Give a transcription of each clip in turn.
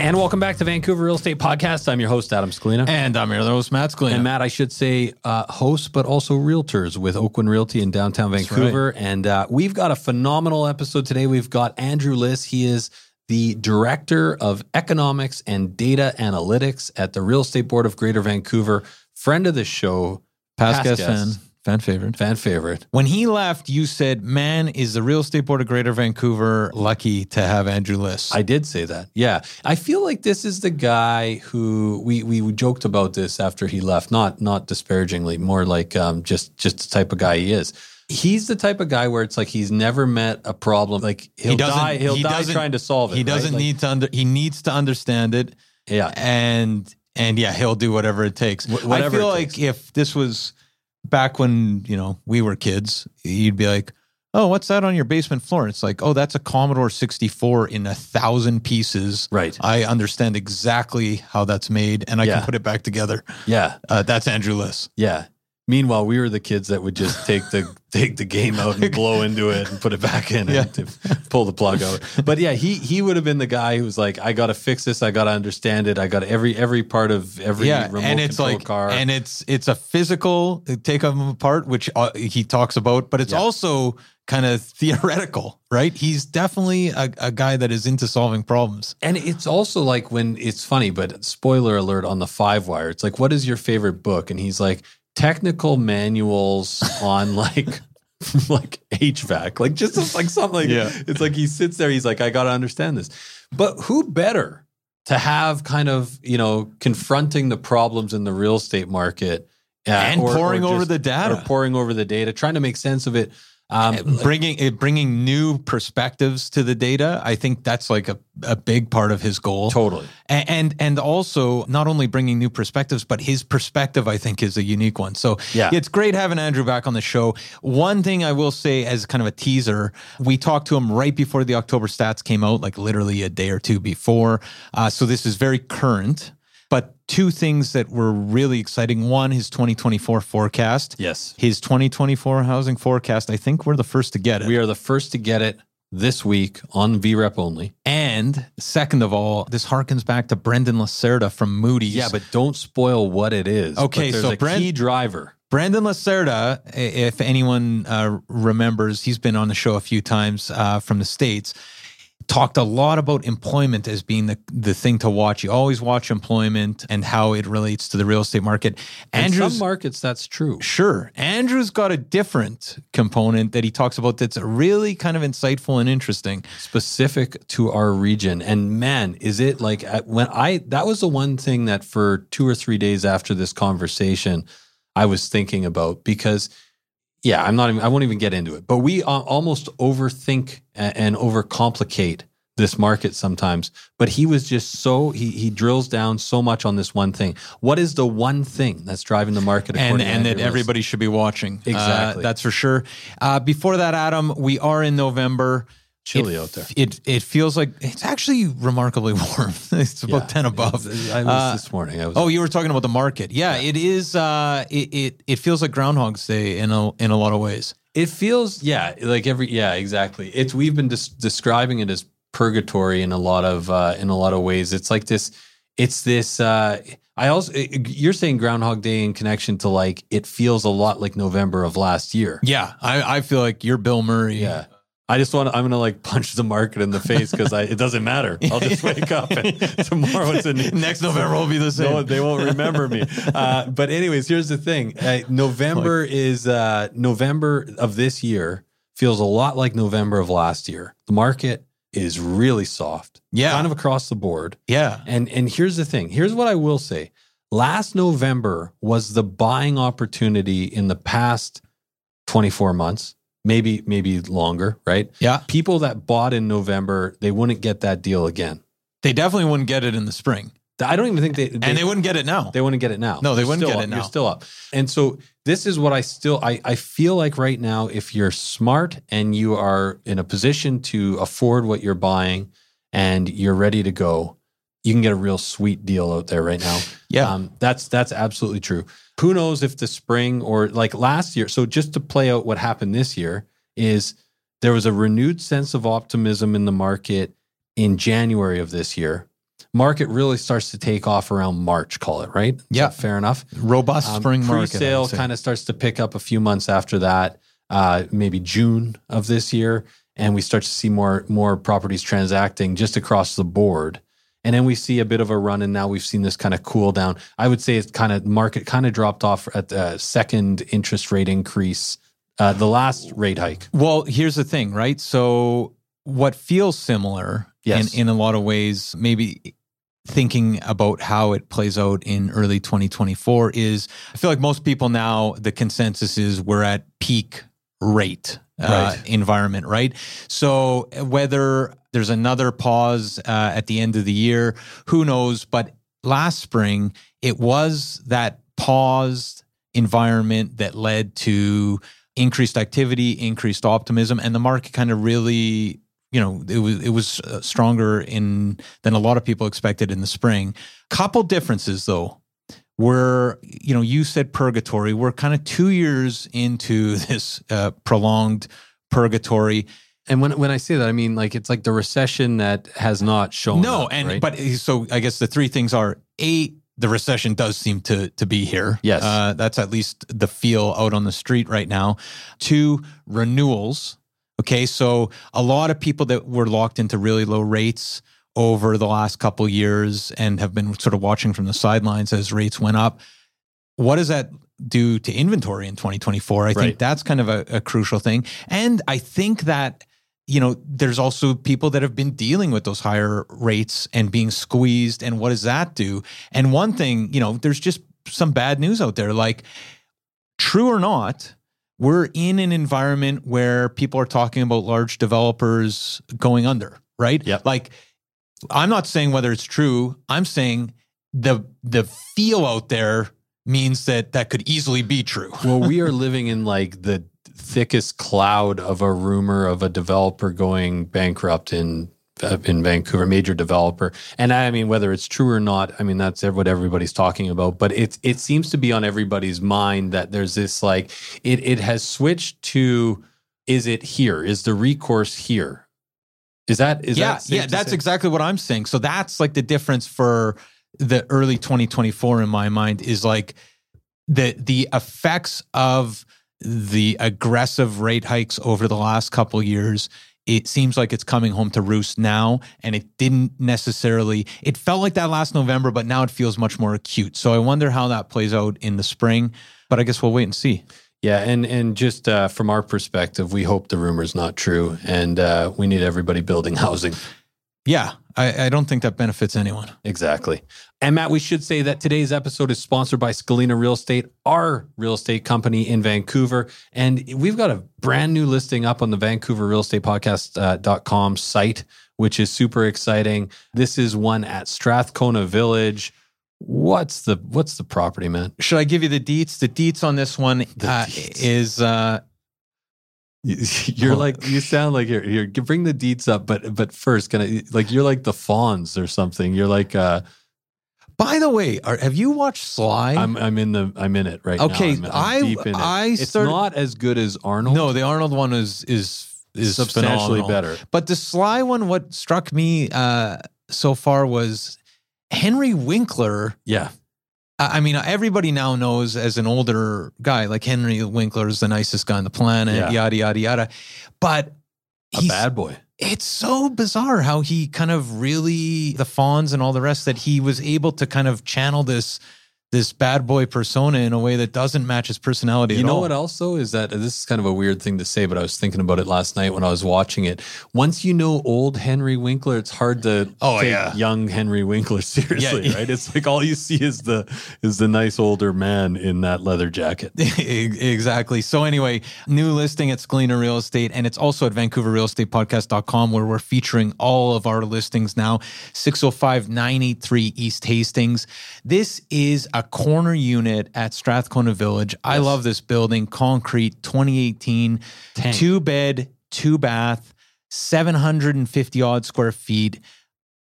And welcome back to Vancouver Real Estate Podcast. I'm your host, Adam Scalina. And I'm your other host, Matt Scalina. And Matt, I should say uh, hosts, but also realtors with Oakwyn Realty in downtown Vancouver. And uh, we've got a phenomenal episode today. We've got Andrew Lis. He is the Director of Economics and Data Analytics at the Real Estate Board of Greater Vancouver. Friend of the show, past, past guest, fan. Fan favorite. Fan favorite. When he left, you said, Man, is the real estate board of Greater Vancouver lucky to have Andrew Lis? I did say that. Yeah. I feel like this is the guy who we we joked about this after he left, not not disparagingly, more like um, just just the type of guy he is. He's the type of guy where it's like he's never met a problem. Like he'll he die, he'll he die trying to solve it. He doesn't right? need to under he needs to understand it. Yeah. And and yeah, he'll do whatever it takes. Wh- whatever I feel like if this was back when you know we were kids, you'd be like, "Oh, what's that on your basement floor?" It's like, "Oh, that's a Commodore 64 in a thousand pieces." Right. I understand exactly how that's made, and I yeah. can put it back together. Yeah, uh, that's Andrew Lis. Yeah, Meanwhile, we were the kids that would just take the take the game out and blow into it and put it back in yeah. and pull the plug out. But yeah, he he would have been the guy who was like, I got to fix this. I got to understand it. I got every every part of every yeah, remote and it's control like, car. And it's it's a physical take them apart, which uh, he talks about, but it's yeah. also kind of theoretical, right? He's definitely a, a, guy that is into solving problems. And it's also like when it's funny, but spoiler alert on the five wire, it's like, what is your favorite book? And he's like, technical manuals on like like HVAC, like just like something. Like, yeah. It's like he sits there. He's like, I got to understand this. But who better to have kind of you know confronting the problems in the real estate market uh, and or, pouring or just, over the data, or pouring over the data, trying to make sense of it um, bringing bringing new perspectives to the data, I think that's like a, a big part of his goal. Totally, and, and and also not only bringing new perspectives, but his perspective I think is a unique one. So yeah, it's great having Andrew back on the show. One thing I will say as kind of a teaser, we talked to him right before the October stats came out, like literally a day or two before. Uh, so this is very current. But two things that were really exciting. One, his 2024 forecast. Yes. His 2024 housing forecast. I think we're the first to get it. We are the first to get it this week on VREP only. And second of all, this harkens back to Brendan Lacerda from Moody's. Yeah, but don't spoil what it is. Okay, so a Brent, key driver. Brendan Lacerda, if anyone uh, remembers, he's been on the show a few times uh, from the States talked a lot about employment as being the, the thing to watch. You always watch employment and how it relates to the real estate market. Andrew's, In some markets, that's true. Sure. Andrew's got a different component that he talks about that's really kind of insightful and interesting. Specific to our region. And man, is it like uh, when I, that was the one thing that for two or three days after this conversation, I was thinking about because – yeah, I'm not even, I won't even get into it, but we almost overthink and overcomplicate this market sometimes. But he was just so, he, he drills down so much on this one thing. What is the one thing that's driving the market? And, and that everybody should be watching. Uh, exactly. Uh, that's for sure. Uh, before that, Adam, we are in November chilly it, out there. It it feels like it's actually remarkably warm. it's about yeah, ten above. I was uh, this morning. Was, oh, you were talking about the market. Yeah, yeah. it is. Uh, it, it it feels like Groundhog's Day in a in a lot of ways. It feels yeah, like every yeah, exactly. It's we've been des- describing it as purgatory in a lot of uh, in a lot of ways. It's like this. It's this. Uh, I also you're saying Groundhog Day in connection to like it feels a lot like November of last year. Yeah, I, I feel like you're Bill Murray. Yeah. I just want I'm going to like punch the market in the face because it doesn't matter. I'll just wake up and tomorrow it's a new, next November will be the same. No, they won't remember me. Uh, but anyways, here's the thing. Uh, November is uh, November of this year feels a lot like November of last year. The market is really soft. Yeah. Kind of across the board. Yeah. And and here's the thing. Here's what I will say. last November was the buying opportunity in the past 24 months, maybe maybe longer, right? Yeah. People that bought in November, they wouldn't get that deal again. They definitely wouldn't get it in the spring. I don't even think they, they and they wouldn't get it now. They wouldn't get it now. No, they You're wouldn't get up. it now. You're still up. And so this is what I still I I feel like right now if you're smart and you are in a position to afford what you're buying and you're ready to go, you can get a real sweet deal out there right now. Yeah. Um, that's that's absolutely true. Who knows if the spring or like last year, so just to play out what happened this year is there was a renewed sense of optimism in the market in January of this year. Market really starts to take off around March, call it, right? Yeah. fair enough. Robust Um, spring market. Pre-sale kind of starts to pick up a few months after that, uh, maybe June of this year, and we start to see more more properties transacting just across the board. And then we see a bit of a run, and now we've seen this kind of cool down. I would say it's kind of market kind of dropped off at the second interest rate increase, uh, the last rate hike. Well, here's the thing, right? So what feels similar Yes. in, in a lot of ways, maybe thinking about how it plays out in early 2024 is I feel like most people now, the consensus is we're at peak rate uh, Right. environment, right? So whether there's another pause uh, at the end of the year, who knows? But last spring, it was that paused environment that led to increased activity, increased optimism, and the market kind of really, you know, it was it was uh, stronger in than a lot of people expected in the spring. Couple differences though. We're, you know, you said purgatory. We're kind of two years into this uh, prolonged purgatory. And when when I say that, I mean like it's like the recession that has not shown. No, up, and right? but so I guess the three things are a the recession does seem to to be here. Yes. uh, that's at least the feel out on the street right now. Two renewals. Okay, so a lot of people that were locked into really low rates over the last couple years and have been sort of watching from the sidelines as rates went up. What does that do to inventory in 2024? I Right. think that's kind of a, a crucial thing. And I think that you know, there's also people that have been dealing with those higher rates and being squeezed. And what does that do? And one thing, you know, there's just some bad news out there. Like, true or not, we're in an environment where people are talking about large developers going under, right? Yep. Like, I'm not saying whether it's true. I'm saying the the feel out there means that that could easily be true. well, we are living in like the thickest cloud of a rumor of a developer going bankrupt in uh, in Vancouver, major developer. And I mean, whether it's true or not, I mean that's what everybody's talking about. But it it seems to be on everybody's mind that there's this like it it has switched to is it here? Is the recourse here? Is that is yeah, that yeah, that's say? exactly what I'm saying. So that's like the difference for the early 2024 in my mind is like the the effects of the aggressive rate hikes over the last couple years. It seems like it's coming home to roost now, and it didn't necessarily. It felt like that last November, but now it feels much more acute. So I wonder how that plays out in the spring. But I guess we'll wait and see. Yeah, and and just uh, from our perspective, we hope the rumor's not true, and uh, we need everybody building housing. Yeah, I, I don't think that benefits anyone. Exactly. And Matt, we should say that today's episode is sponsored by Scalina Real Estate, our real estate company in Vancouver. And we've got a brand new listing up on the Vancouver Real Estate Podcast.com site, which is super exciting. This is one at Strathcona Village. What's the what's the property, man? Should I give you the deets? The deets on this one The uh, is uh, You're like you sound like you're, you're bring the deets up, but but first, can I like you're like the Fonz or something? You're like uh By the way, are, have you watched Sly? I'm I'm in the I'm in it right Okay, now. I'm, I'm I- deep in it. I it's started- not as good as Arnold. no, the Arnold one is is is substantially phenomenal. better. But the Sly one, what struck me uh, so far was Henry Winkler. Yeah, I mean, everybody now knows as an older guy, like Henry Winkler is the nicest guy on the planet. Yeah. Yada yada yada. But a bad boy. it's so bizarre how he kind of really the Fonz and all the rest that he was able to kind of channel this this bad boy persona in a way that doesn't match his personality. You know all. what else though is that this is kind of a weird thing to say, but I was thinking about it last night when I was watching it. Once you know old Henry Winkler, it's hard to oh, take yeah. young Henry Winkler seriously, Yeah. right? It's like all you see is the is the nice older man in that leather jacket. exactly. So anyway, new listing at Scalina Real Estate, and it's also at VancouverRealEstatePodcast.com where we're featuring all of our listings now. 605-983 East Hastings. This is a corner unit at Strathcona Village. I love this building. Concrete, 2018, Tank. two bed, two bath, 750 odd square feet.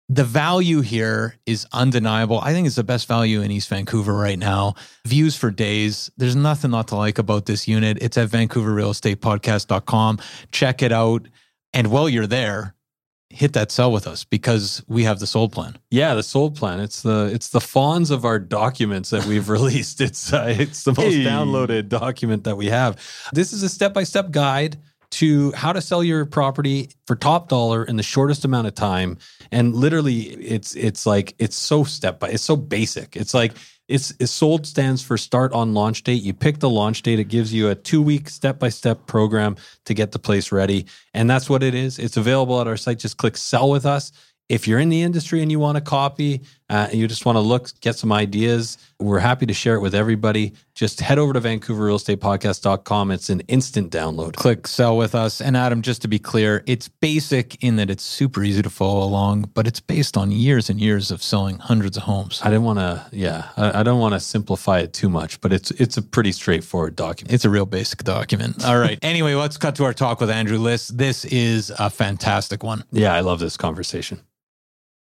The value here is undeniable. I think it's the best value in East Vancouver right now. Views for days. There's nothing not to like about this unit. It's at vancouverrealestatepodcast.com. Check it out. And while you're there, hit that sell with us because we have the soul plan. Yeah, the soul plan. It's the it's the Fonz of our documents that we've released. It's uh, it's the most Hey. downloaded document that we have. This is a step by step guide to how to sell your property for top dollar in the shortest amount of time. And literally, it's it's like it's so step by. It's so basic. It's like it's, it's sold stands for start on launch date. You pick the launch date. It gives you a two week step by step program to get the place ready. And that's what it is. It's available at our site. Just click sell with us. If you're in the industry and you want a copy, uh, and you just want to look, get some ideas, we're happy to share it with everybody. Just head over to VancouverRealEstatePodcast.com. It's an instant download. Click sell with us. And Adam, just to be clear, it's basic in that it's super easy to follow along, but it's based on years and years of selling hundreds of homes. I didn't want to, yeah, I, I don't want to simplify it too much, but it's it's a pretty straightforward document. It's a real basic document. All right. anyway, let's cut to our talk with Andrew Lis. This is a fantastic one. Yeah, I love this conversation.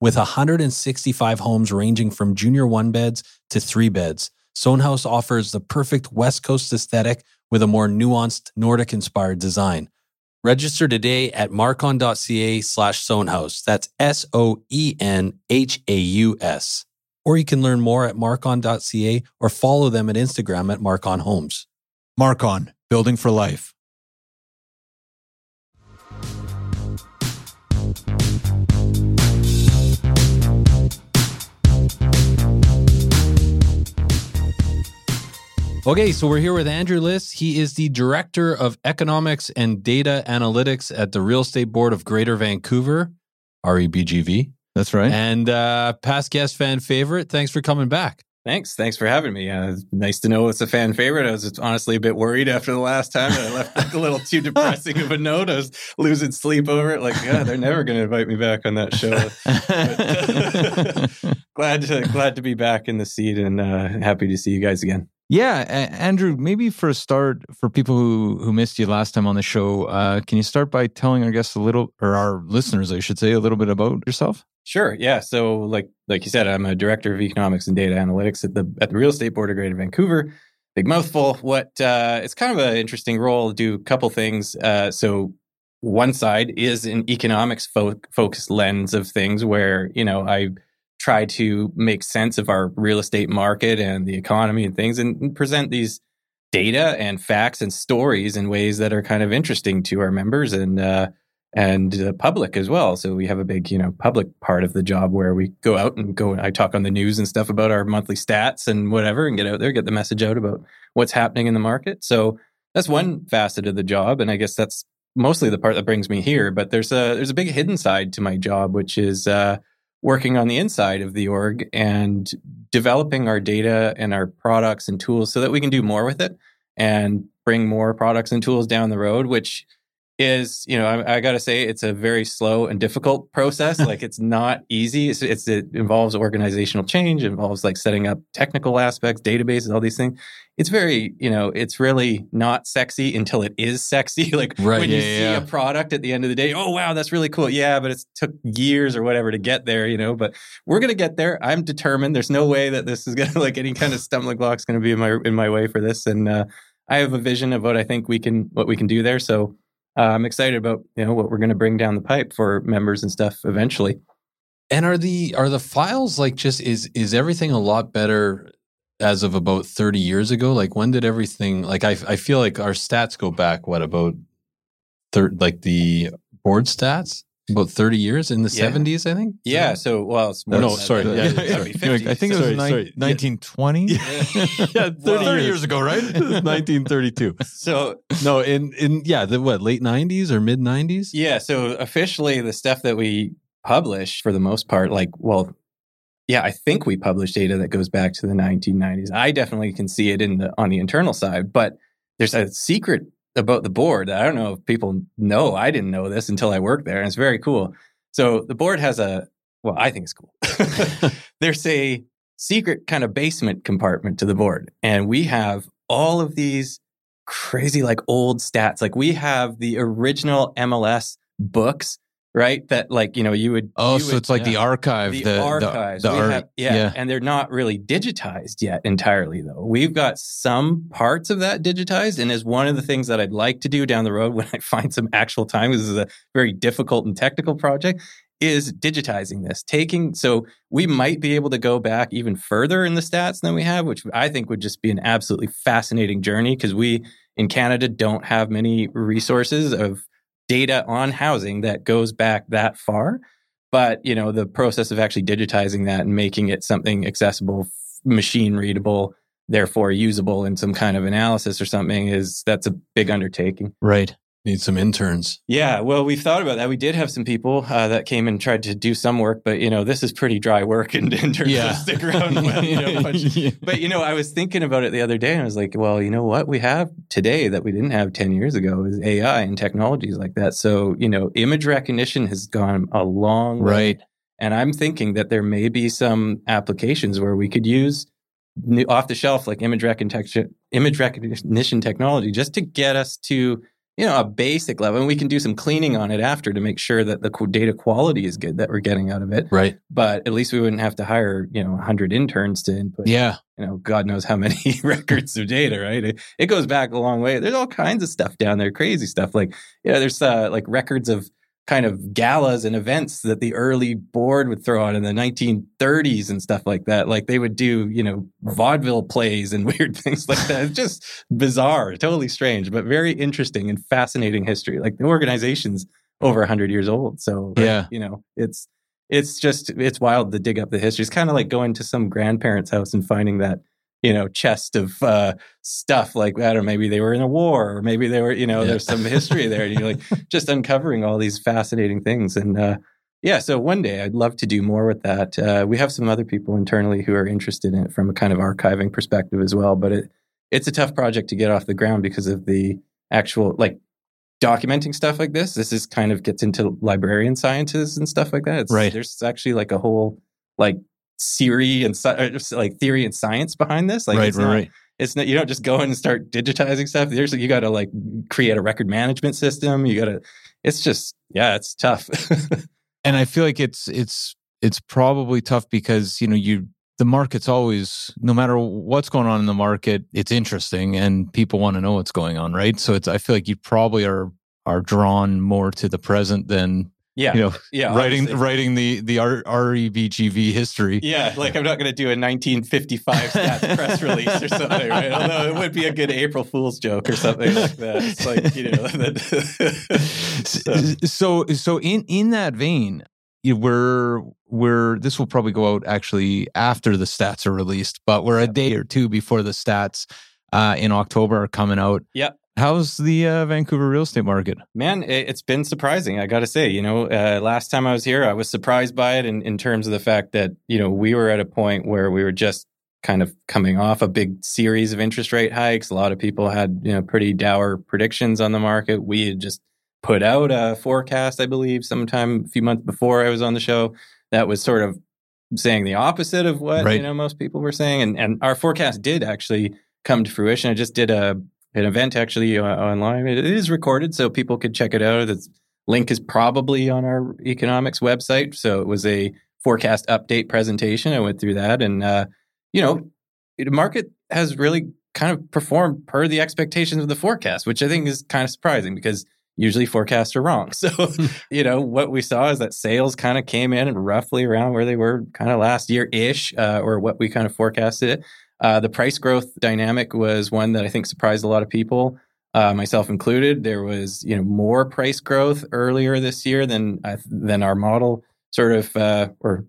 With 165 homes ranging from junior one beds to three beds, Soenhaus offers the perfect West Coast aesthetic with a more nuanced Nordic inspired design. Register today at marcon.ca slash Soenhaus. That's S O E N H A U S. Or you can learn more at marcon.ca or follow them at Instagram at Marcon Homes. Marcon, building for life. Okay, so we're here with Andrew Lis. He is the Director of Economics and Data Analytics at the Real Estate Board of Greater Vancouver, REBGV, That's right. and uh, past guest fan favorite. Thanks for coming back. Thanks. Thanks for having me. Uh, nice to know it's a fan favorite. I was honestly a bit worried after the last time that I left like, a little too depressing of a note. I was losing sleep over it. Like, yeah, they're never going to invite me back on that show. glad to glad to be back in the seat and uh, happy to see you guys again. Yeah, Andrew, maybe for a start, for people who, who missed you last time on the show, uh, can you start by telling our guests a little, or our listeners, I should say, a little bit about yourself? Sure. Yeah. So, like like you said, I'm a director of economics and data analytics at the at the Real Estate Board of Greater Vancouver. Big mouthful. What uh, it's kind of an interesting role. Do a couple things. Uh, so, one side is an economics fo- focused lens of things, where you know I try to make sense of our real estate market and the economy and things, and, present these data and facts and stories in ways that are kind of interesting to our members and. Uh, and the public as well. So we have a big, you know, public part of the job where we go out and go. I talk on the news and stuff about our monthly stats and whatever, and get out there, get the message out about what's happening in the market. So that's one facet of the job, and I guess that's mostly the part that brings me here. But there's a there's a big hidden side to my job, which is uh, working on the inside of the org and developing our data and our products and tools so that we can do more with it and bring more products and tools down the road, which is you know I, I got to say it's a very slow and difficult process. like it's not easy. It's, it's, it involves organizational change. It involves like setting up technical aspects, databases, all these things. It's very you know it's really not sexy until it is sexy. like right, when yeah, you see yeah. a product at the end of the day, oh wow, that's really cool. Yeah, but it took years or whatever to get there. You know, but we're gonna get there. I'm determined. There's no way that this is gonna like any kind of stumbling block is gonna be in my in my way for this. And uh, I have a vision of what I think we can what we can do there. So uh, I'm excited about you know what we're going to bring down the pipe for members and stuff eventually. And are the are the files like just is is everything a lot better as of about 30 years ago? Like when did everything like I I feel like our stats go back what about third like the board stats? About 30 years in the yeah. 70s, I think. Yeah. So, well, it's more no, sorry. Yeah, sorry. I think it was sorry, ni- 1920. Yeah, yeah 30, well, 30 years. ago, right? 1932. So, no, in, in, yeah, the what, late 90s or mid 90s? Yeah. So, officially, the stuff that we publish for the most part, like, well, yeah, I think we publish data that goes back to the 1990s. I definitely can see it in the on the internal side, but there's a secret about the board. I don't know if people know. I didn't know this until I worked there, and it's very cool. So the board has a well, I think it's cool. There's a secret kind of basement compartment to the board, and we have all of these crazy like old stats. Like we have the original MLS books right? That like you know you would. Oh, you so would, it's like the archive, the, the archives. The, the art, have, yeah, yeah, and they're not really digitized yet entirely though. We've got some parts of that digitized, and as one of the mm. things that I'd like to do down the road when I find some actual time. This is a very difficult and technical project. Is digitizing this, taking so we might be able to go back even further in the stats than we have, which I think would just be an absolutely fascinating journey because we in Canada don't have many resources of data on housing that goes back that far. But, you know, the process of actually digitizing that and making it something accessible, machine readable, therefore usable in some kind of analysis or something is that's a big undertaking. Right. Need some interns. Yeah, well, we've thought about that. We did have some people uh, that came and tried to do some work, but you know, this is pretty dry work and in terms yeah. stick around. Well, you know, yeah. But you know, I was thinking about it the other day, and I was like, well, you know what we have today that we didn't have ten years ago is AI and technologies like that. So you know, image recognition has gone a long way, right. and I'm thinking that there may be some applications where we could use off the shelf like image recognition image recognition technology just to get us to you know, a basic level. And we can do some cleaning on it after to make sure that the data quality is good that we're getting out of it. Right. But at least we wouldn't have to hire, you know, 100 interns to input. Yeah. You know, God knows how many records of data, right? It, it, goes back a long way. There's all kinds of stuff down there, crazy stuff. Like, you know, there's uh, like records of kind of galas and events that the early board would throw on in the 1930s and stuff like that. Like they would do, you know, vaudeville plays and weird things like that. It's just bizarre, totally strange, but very interesting and fascinating history. Like the organization's over 100 years old. So, yeah, you know, it's, it's just, it's wild to dig up the history. It's kind of like going to some grandparents' house and finding that you know chest of uh, stuff like I don't maybe they were in a war or maybe they were you know yeah. there's some history there and you're like just uncovering all these fascinating things and uh, yeah so one day I'd love to do more with that. Uh, we have some other people internally who are interested in it from a kind of archiving perspective as well but it it's a tough project to get off the ground because of the actual like documenting stuff like this. This is kind of gets into librarian sciences and stuff like that. It's, right. there's actually like a whole like theory and uh, like theory and science behind this. Like, right, it's right, not, right. It's not you don't just go in and start digitizing stuff. There's you got to like create a record management system. You got to. It's just yeah, it's tough. and I feel like it's it's it's probably tough because you know you the market's always no matter what's going on in the market it's interesting and people want to know what's going on right so it's i feel like you probably are are drawn more to the present than yeah, you know, yeah, writing obviously. writing the the R- REBGV history. Yeah, like I'm not going to do a 1955 stats press release or something, right? Although it would be a good April Fool's joke or something like that. It's like you know. so. so so in in that vein, we're we're this will probably go out actually after the stats are released, but we're a day or two before the stats uh, in October are coming out. Yep. How's the uh, Vancouver real estate market? Man, it's been surprising. I got to say, you know, uh, last time I was here, I was surprised by it in, in terms of the fact that, you know, we were at a point where we were just kind of coming off a big series of interest rate hikes. A lot of people had, you know, pretty dour predictions on the market. We had just put out a forecast, I believe, sometime a few months before I was on the show that was sort of saying the opposite of what, right. you know, most people were saying. And, and our forecast did actually come to fruition. I just did a, an event actually uh, online. It is recorded so people could check it out. The link is probably on our economics website. So it was a forecast update presentation. I went through that and, uh, you know, the market has really kind of performed per the expectations of the forecast, which I think is kind of surprising because usually forecasts are wrong. So, you know, what we saw is that sales kind of came in roughly around where they were kind of last year ish, uh, or what we kind of forecasted it. Uh, the price growth dynamic was one that I think surprised a lot of people, uh, myself included. There was, you know, more price growth earlier this year than than our model sort of uh, or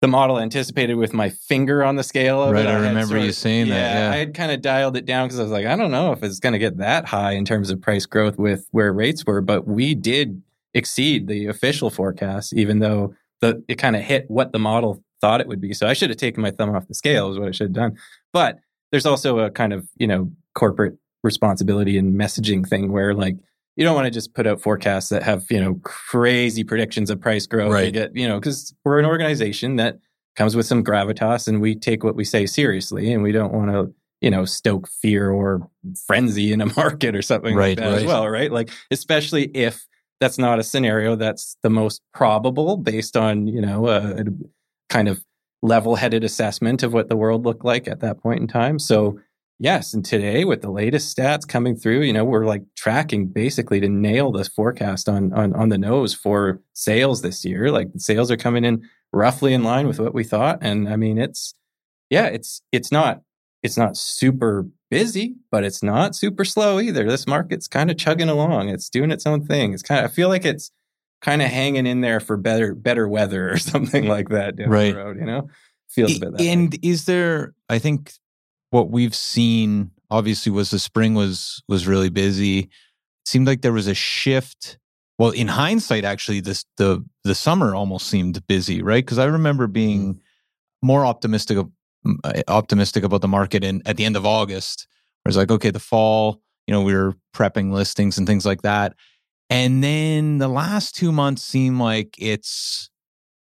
the model anticipated with my finger on the scale. right, it. I, I remember you of, saying yeah, that. Yeah, I had kind of dialed it down because I was like, I don't know if it's going to get that high in terms of price growth with where rates were, but we did exceed the official forecast, even though the it kind of hit what the model thought it would be. So I should have taken my thumb off the scale, is what I should have done. But there's also a kind of you know corporate responsibility and messaging thing where like you don't want to just put out forecasts that have you know crazy predictions of price growth. Right. Get, you know, because we're an organization that comes with some gravitas, and we take what we say seriously, and we don't want to you know stoke fear or frenzy in a market or something right, like that right. as well, right? Like especially if that's not a scenario that's the most probable based on you know a, a kind of level-headed assessment of what the world looked like at that point in time. So Yes, and today with the latest stats coming through, you know, we're like tracking basically to nail this forecast on on on the nose for sales this year. Like sales are coming in roughly in line with what we thought, and I mean, it's yeah, it's it's not it's not super busy, but it's not super slow either. This market's kind of chugging along. It's doing its own thing. It's kind of I feel like it's kind of hanging in there for better better weather or something like that down right. the road. You know, feels a bit that. And way. is there? I think what we've seen obviously was the spring was was really busy. It seemed like there was a shift. Well, in hindsight, actually, this the the summer almost seemed busy, right? Because I remember being mm-hmm. more optimistic uh, optimistic about the market in at the end of August. I was like, okay, the fall, you know, we were prepping listings and things like that. And then the last two months seem like it's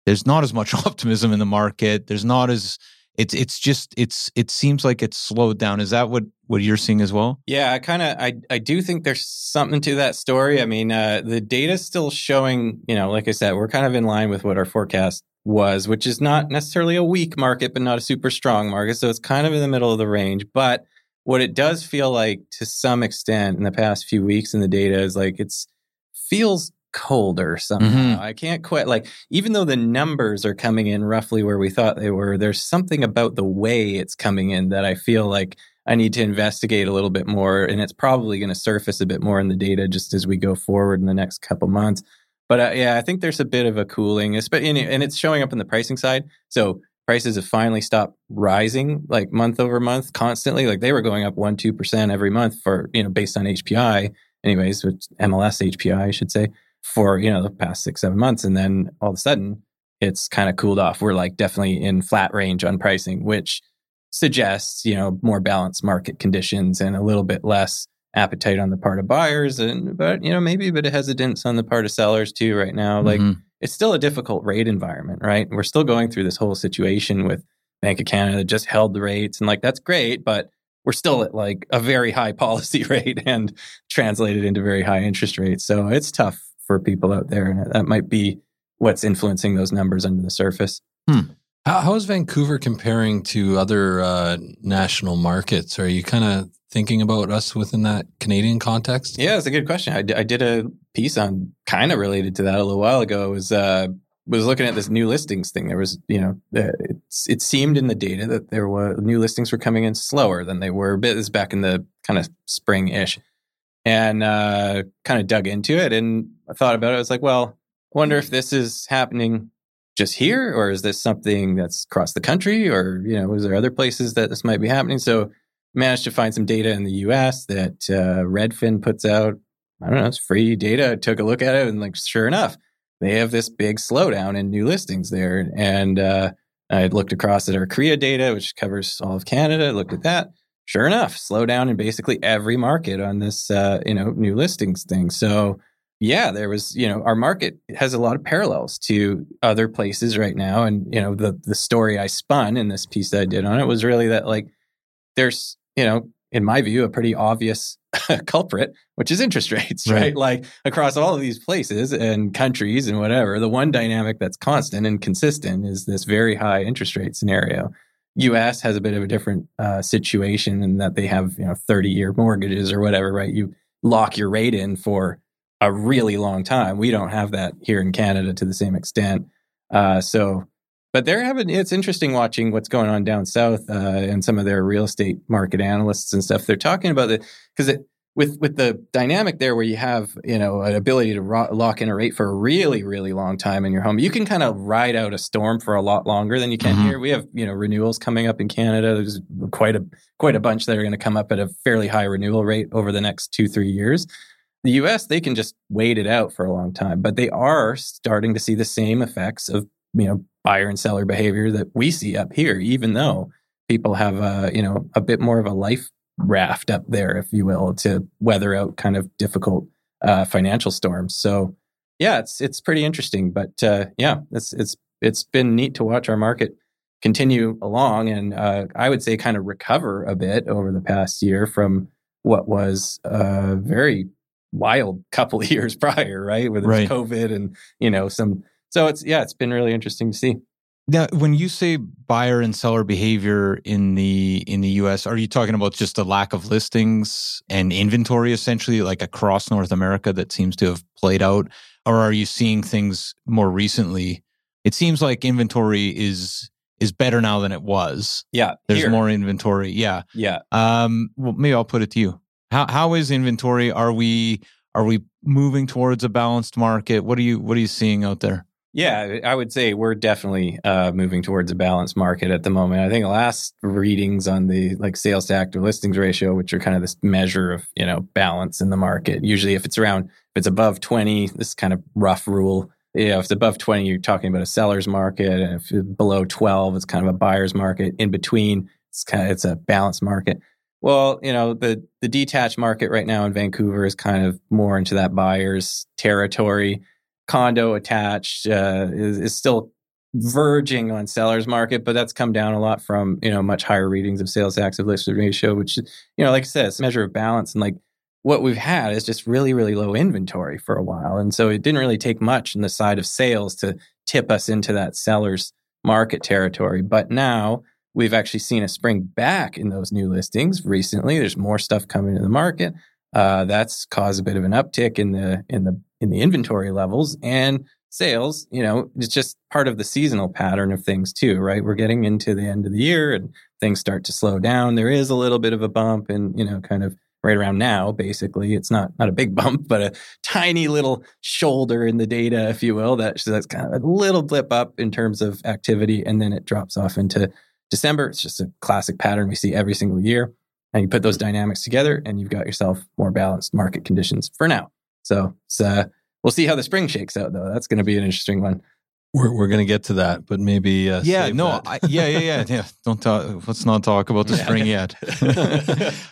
there's not as much optimism in the market. There's not as it's it's just it's it seems like it's slowed down. Is that what what you're seeing as well? Yeah, I kind of I I do think there's something to that story. I mean, uh, the data's still showing. You know, like I said, we're kind of in line with what our forecast was, which is not necessarily a weak market, but not a super strong market. So it's kind of in the middle of the range. But what it does feel like to some extent in the past few weeks in the data is like it's feels colder somehow. Mm-hmm. I can't quite like even though the numbers are coming in roughly where we thought they were, there's something about the way it's coming in that I feel like I need to investigate a little bit more and it's probably going to surface a bit more in the data just as we go forward in the next couple months. But uh, yeah, I think there's a bit of a cooling, and it's showing up in the pricing side. So prices have finally stopped rising like month over month constantly. Like they were going up one, two percent every month for, you know, based on HPI anyways, with MLS HPI, I should say for you know the past six seven months. And then all of a sudden it's kind of cooled off. We're like definitely in flat range on pricing which suggests you know more balanced market conditions and a little bit less appetite on the part of buyers and but you know maybe a bit of hesitance on the part of sellers too right now. Like mm-hmm. it's still a difficult rate environment right? We're still going through this whole situation with bank of canada just held the rates and like that's great but we're still at like a very high policy rate and translated into very high interest rates so it's tough for people out there, and that might be what's influencing those numbers under the surface. Hmm. How, how is Vancouver comparing to other uh, national markets? Are you kind of thinking about us within that Canadian context? Yeah, it's a good question. I, d- I did a piece on kind of related to that a little while ago. It was uh, was looking at this new listings thing. There was, you know, it seemed in the data that there were new listings were coming in slower than they were. Bit is back in the kind of spring ish, and uh, kind of dug into it and I thought about it. I was like, well, I wonder if this is happening just here, or is this something that's across the country, or you know, is there other places that this might be happening? So, managed to find some data in the U.S. that uh, Redfin puts out. I don't know, it's free data. I took a look at it, and like, sure enough, they have this big slowdown in new listings there, and uh, I looked across at our CREA data, which covers all of Canada. looked at that. Sure enough, slowdown in basically every market on this, uh, you know, new listings thing. So yeah, there was, you know, our market has a lot of parallels to other places right now. And, you know, the the story I spun in this piece that I did on it was really that like there's, you know, in my view, a pretty obvious culprit, which is interest rates, right? right? Like across all of these places and countries and whatever, the one dynamic that's constant and consistent is this very high interest rate scenario. US has a bit of a different uh, situation in that they have, you know, 30 year mortgages or whatever, right? You lock your rate in for a really long time. We don't have that here in Canada to the same extent. Uh, so, but they're having it's interesting watching what's going on down south uh, and some of their real estate market analysts and stuff. They're talking about it because it with with the dynamic there where you have you know an ability to ro- lock in a rate for a really really long time in your home you can kind of ride out a storm for a lot longer than you can mm-hmm. here we have you know renewals coming up in canada there's quite a quite a bunch that are going to come up at a fairly high renewal rate over the next two three years the US, they can just wait it out for a long time, but they are starting to see the same effects of, you know, buyer and seller behavior that we see up here, even though people have, a, you know, a bit more of a life raft up there, if you will, to weather out kind of difficult uh, financial storms. So, yeah, it's it's pretty interesting, but uh, yeah, it's it's it's been neat to watch our market continue along, and uh, I would say kind of recover a bit over the past year from what was a very wild couple of years prior, right? With right. COVID and, you know, some, so it's, yeah, it's been really interesting to see. Now, when you say buyer and seller behavior in the in the US, are you talking about just a lack of listings and inventory essentially like across North America that seems to have played out or are you seeing things more recently? It seems like inventory is is better now than it was. Yeah. There's here. more inventory. Yeah. Yeah. Um well maybe I'll put it to you. How how is inventory? Are we are we moving towards a balanced market? What are you what are you seeing out there? Yeah, I would say we're definitely uh, moving towards a balanced market at the moment. I think last readings on the like sales to active listings ratio, which are kind of this measure of you know balance in the market. Usually, if it's around if it's above twenty, this kind of rough rule. You know, if it's above twenty, you're talking about a seller's market, and if it's below twelve, it's kind of a buyer's market. In between, it's kind of it's a balanced market. Well, you know, the the detached market right now in Vancouver is kind of more into that buyer's territory. Condo attached uh, is, is still verging on seller's market, but that's come down a lot from you know much higher readings of sales to active listing ratio, which you know, like I said, it's a measure of balance. And like what we've had is just really, really low inventory for a while, and so it didn't really take much on the side of sales to tip us into that seller's market territory. But now We've actually seen a spring back in those new listings recently. There's more stuff coming to the market. Uh, that's caused a bit of an uptick in the in the in the inventory levels and sales. You know, it's just part of the seasonal pattern of things too, right? We're getting into the end of the year and things start to slow down. There is a little bit of a bump, and you know, kind of right around now. Basically, it's not not a big bump, but a tiny little shoulder in the data, if you will. That, that's kind of a little blip up in terms of activity, and then it drops off into December. It's just a classic pattern we see every single year. And you put those dynamics together and you've got yourself more balanced market conditions for now. So uh, we'll see how the spring shakes out, though. That's going to be an interesting one. We're, we're going to get to that, but maybe uh, yeah, no, I, yeah, yeah, yeah, yeah. Don't talk. Let's not talk about the spring yet.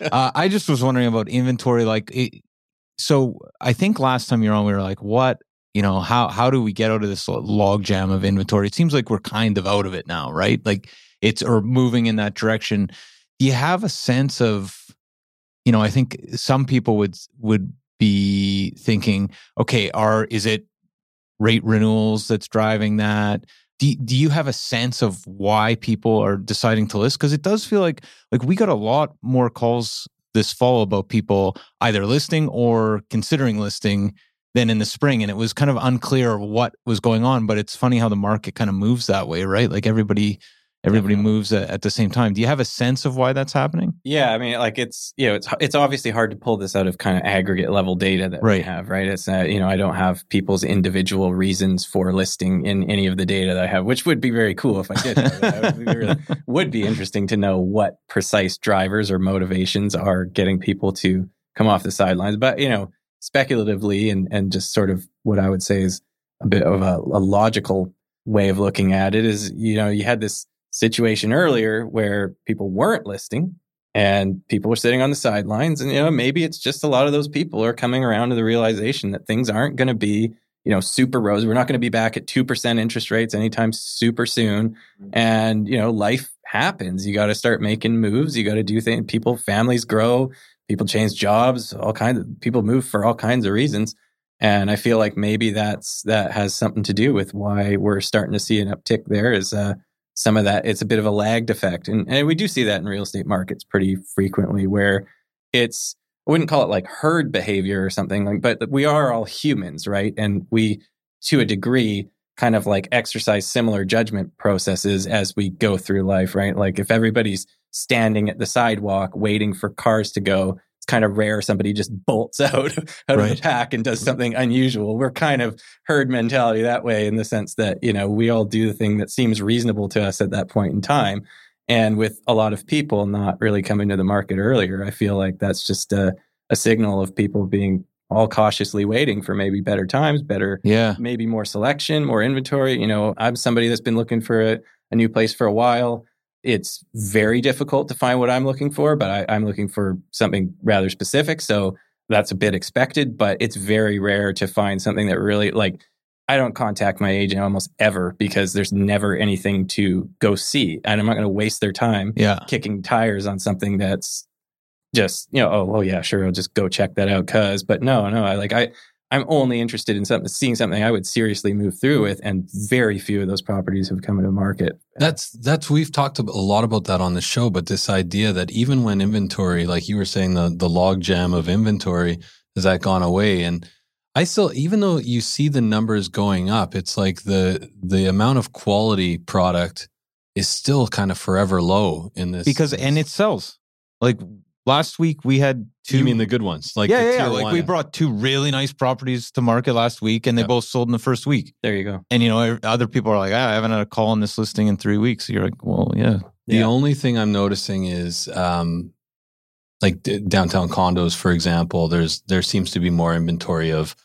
uh, I just was wondering about inventory. Like, it, so I think last time you're on, we were like, what you know how how do we get out of this log jam of inventory it seems like we're kind of out of it now right like it's or moving in that direction. Do you have a sense of, you know, I think some people would would be thinking, okay, are is it rate renewals that's driving that? Do, do you have a sense of why people are deciding to list? Because it does feel like like we got a lot more calls this fall about people either listing or considering listing than in the spring and it was kind of unclear what was going on but it's funny how the market kind of moves that way right like everybody everybody Definitely. moves at, at, the same time. Do you have a sense of why that's happening? Yeah, I mean, like it's you know, it's it's obviously hard to pull this out of kind of aggregate level data that right. we have, right? It's uh, you know, I don't have people's individual reasons for listing in any of the data that I have, which would be very cool if I did. it would, really, would be interesting to know what precise drivers or motivations are getting people to come off the sidelines. But you know, speculatively and and just sort of what I would say is a bit of a, a logical way of looking at it is, you know, you had this situation earlier where people weren't listing and people were sitting on the sidelines and you know maybe it's just a lot of those people are coming around to the realization that things aren't going to be you know super rosy. We're not going to be back at 2% interest rates anytime super soon. Mm-hmm. and you know life happens. You got to start making moves. You got to do things people families grow people change jobs all kinds of people move for all kinds of reasons. And i feel like maybe that's that has something to do with why we're starting to see an uptick there is uh some of that it's a bit of a lagged effect. And, and we do see that in real estate markets pretty frequently where it's i wouldn't call it like herd behavior or something like but we are all humans right? And we to a degree kind of like exercise similar judgment processes as we go through life right? Like if everybody's standing at the sidewalk waiting for cars to go it's kind of rare somebody just bolts out, out right. of the pack and does something unusual. We're kind of herd mentality that way in the sense that, you know, we all do the thing that seems reasonable to us at that point in time. And with a lot of people not really coming to the market earlier, I feel like that's just a, a signal of people being all cautiously waiting for maybe better times, better, yeah, maybe more selection, more inventory. You know, I'm somebody that's been looking for a, a new place for a while it's very difficult to find what I'm looking for, but I, I'm looking for something rather specific. So that's a bit expected, but it's very rare to find something that really like I don't contact my agent almost ever because there's never anything to go see. And I'm not going to waste their time yeah. kicking tires on something that's just, you know, oh, well, yeah, sure, I'll just go check that out. Cause, but no, no, I like, I, I'm only interested in something, seeing something I would seriously move through with, and very few of those properties have come into market. That's that's we've talked a lot about that on the show, but this idea that even when inventory, like you were saying, the the log jam of inventory has that gone away, and I still, even though you see the numbers going up, it's like the the amount of quality product is still kind of forever low in this because and it sells. Like last week we had two. You mean the good ones? Like yeah, yeah, yeah. Like we brought two really nice properties to market last week, and they both sold in the first week. There you go. And you know, other people are like, ah, I haven't had a call on this listing in three weeks. So you're like, well, yeah. The yeah. only thing I'm noticing is, um, like d- downtown condos, for example. There's there seems to be more inventory of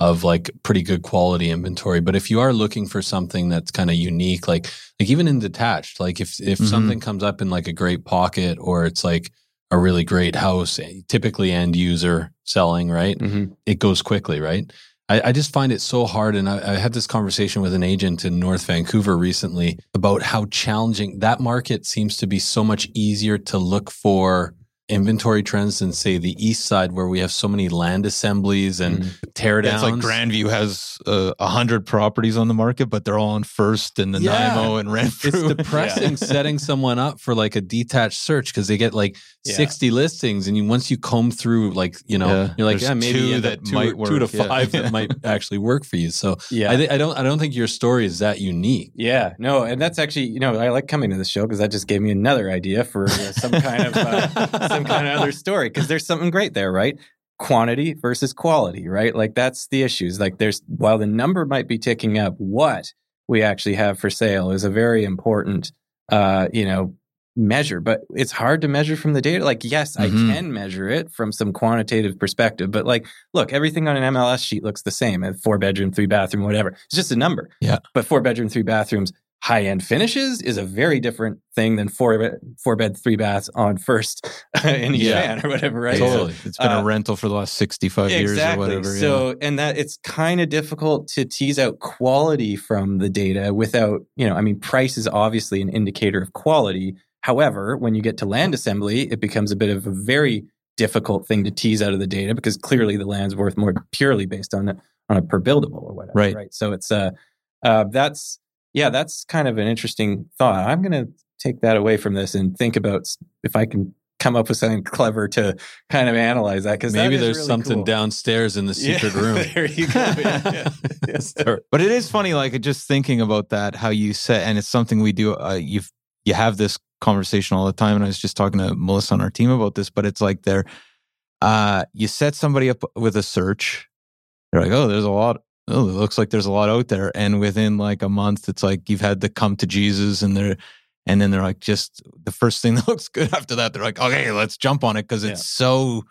of like pretty good quality inventory. But if you are looking for something that's kind of unique, like like even in detached, like if if mm-hmm. something comes up in like a great pocket or it's like a really great house, eh, typically end user selling, right? Mm-hmm. It goes quickly, right? I, I, just find it so hard. And I, I, had this conversation with an agent in North Vancouver recently about how challenging that market seems to be so much easier to look for inventory trends than say the east side where we have so many land assemblies and mm. tear downs. It's like Grandview has uh, a uh, hundred properties on the market, but they're all on first and the yeah. Nanaimo and Renfrew. It's depressing yeah. setting someone up for like a detached search because they get like yeah. 60 listings and you, once you comb through like, you know, you're like, yeah, maybe two that two, might work. two to five that might actually work for you. So yeah, I, th- I, don't, I don't think your story is that unique. Yeah, no. And that's actually, you know, I like coming to the show because that just gave me another idea for uh, some kind of, uh, some kind of other story because there's something great there, right? Quantity versus quality, right? Like that's the issues. Like there's while the number might be ticking up, what we actually have for sale is a very important uh, you know, measure, but it's hard to measure from the data. Like, yes, mm-hmm. I can measure it from some quantitative perspective, but like, look, everything on an MLS sheet looks the same at four bedroom, three bathroom, whatever. It's just a number. Yeah. But four bedroom, three bathrooms high end finishes is a very different thing than four bed, four bed three baths on first in yeah. Van or whatever, right? Totally. So, it's been uh, a rental for the last 65 exactly. years or whatever. So, yeah. and that it's kind of difficult to tease out quality from the data without, you know, I mean, price is obviously an indicator of quality. However, when you get to land assembly, it becomes a bit of a very difficult thing to tease out of the data because clearly the land's worth more purely based on a, on a per buildable or whatever. Right. Right. So it's, uh, uh, that's, yeah, that's kind of an interesting thought. I'm going to take that away from this and think about if I can come up with something clever to kind of analyze that because maybe there's really something cool. downstairs in the secret yeah, room. there you go. Yeah, yeah. but it is funny, like just thinking about that, how you said, and it's something we do. Uh, you've you have this conversation all the time, and I was just talking to Melissa on our team about this. But it's like there, uh, you set somebody up with a search. They're like, oh, there's a lot oh, it looks like there's a lot out there. And within like a month, it's like you've had to come to Jesus and they're, and then they're like, just the first thing that looks good after that, they're like, okay, let's jump on it because it's yeah. so,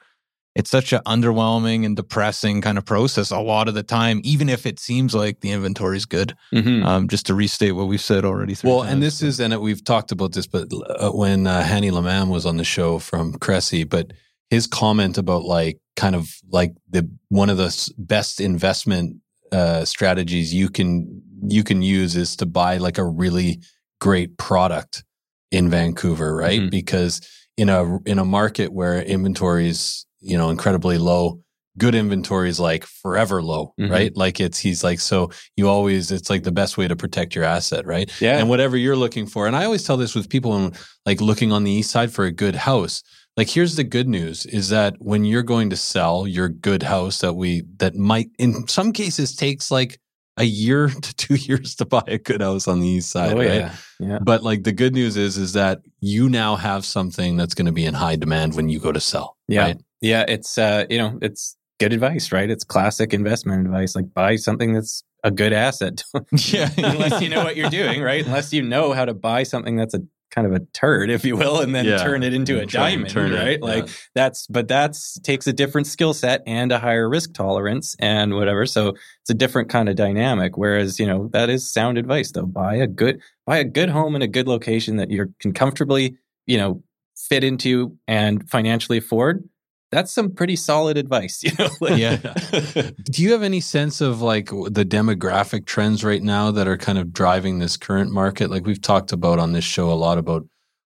it's such an underwhelming and depressing kind of process a lot of the time, even if it seems like the inventory is good. Mm-hmm. Um, just to restate what we've said already. Well, times, and this is, and we've talked about this, but uh, when uh, Hani Lammam was on the show from Cressey, but his comment about like kind of like the one of the best investment uh, strategies you can you can use is to buy like a really great product in Vancouver, right? Mm-hmm. Because in a in a market where inventory is you know incredibly low, good inventory is like forever low, mm-hmm. right? Like it's he's like so you always it's like the best way to protect your asset, right? Yeah. And whatever you're looking for, and I always tell this with people when like looking on the east side for a good house. Like here's the good news is that when you're going to sell your good house that we that might in some cases takes like a year to two years to buy a good house on the east side, oh, right? Yeah. yeah. But like the good news is, is that you now have something that's going to be in high demand when you go to sell. Yeah. Right? Yeah. It's, uh, you know, it's good advice, right? It's classic investment advice. Like buy something that's a good asset. yeah. Unless you know what you're doing, right? Unless you know how to buy something that's a kind of a turd, if you will, and then yeah. turn it into and a diamond, right? It, like yeah. that's, but that's takes a different skill set and a higher risk tolerance and whatever. So it's a different kind of dynamic. Whereas, you know, that is sound advice though. Buy a good, buy a good home in a good location that you can comfortably, you know, fit into and financially afford that's some pretty solid advice you know like, yeah. Do you have any sense of like the demographic trends right now that are kind of driving this current market? Like we've talked about on this show a lot about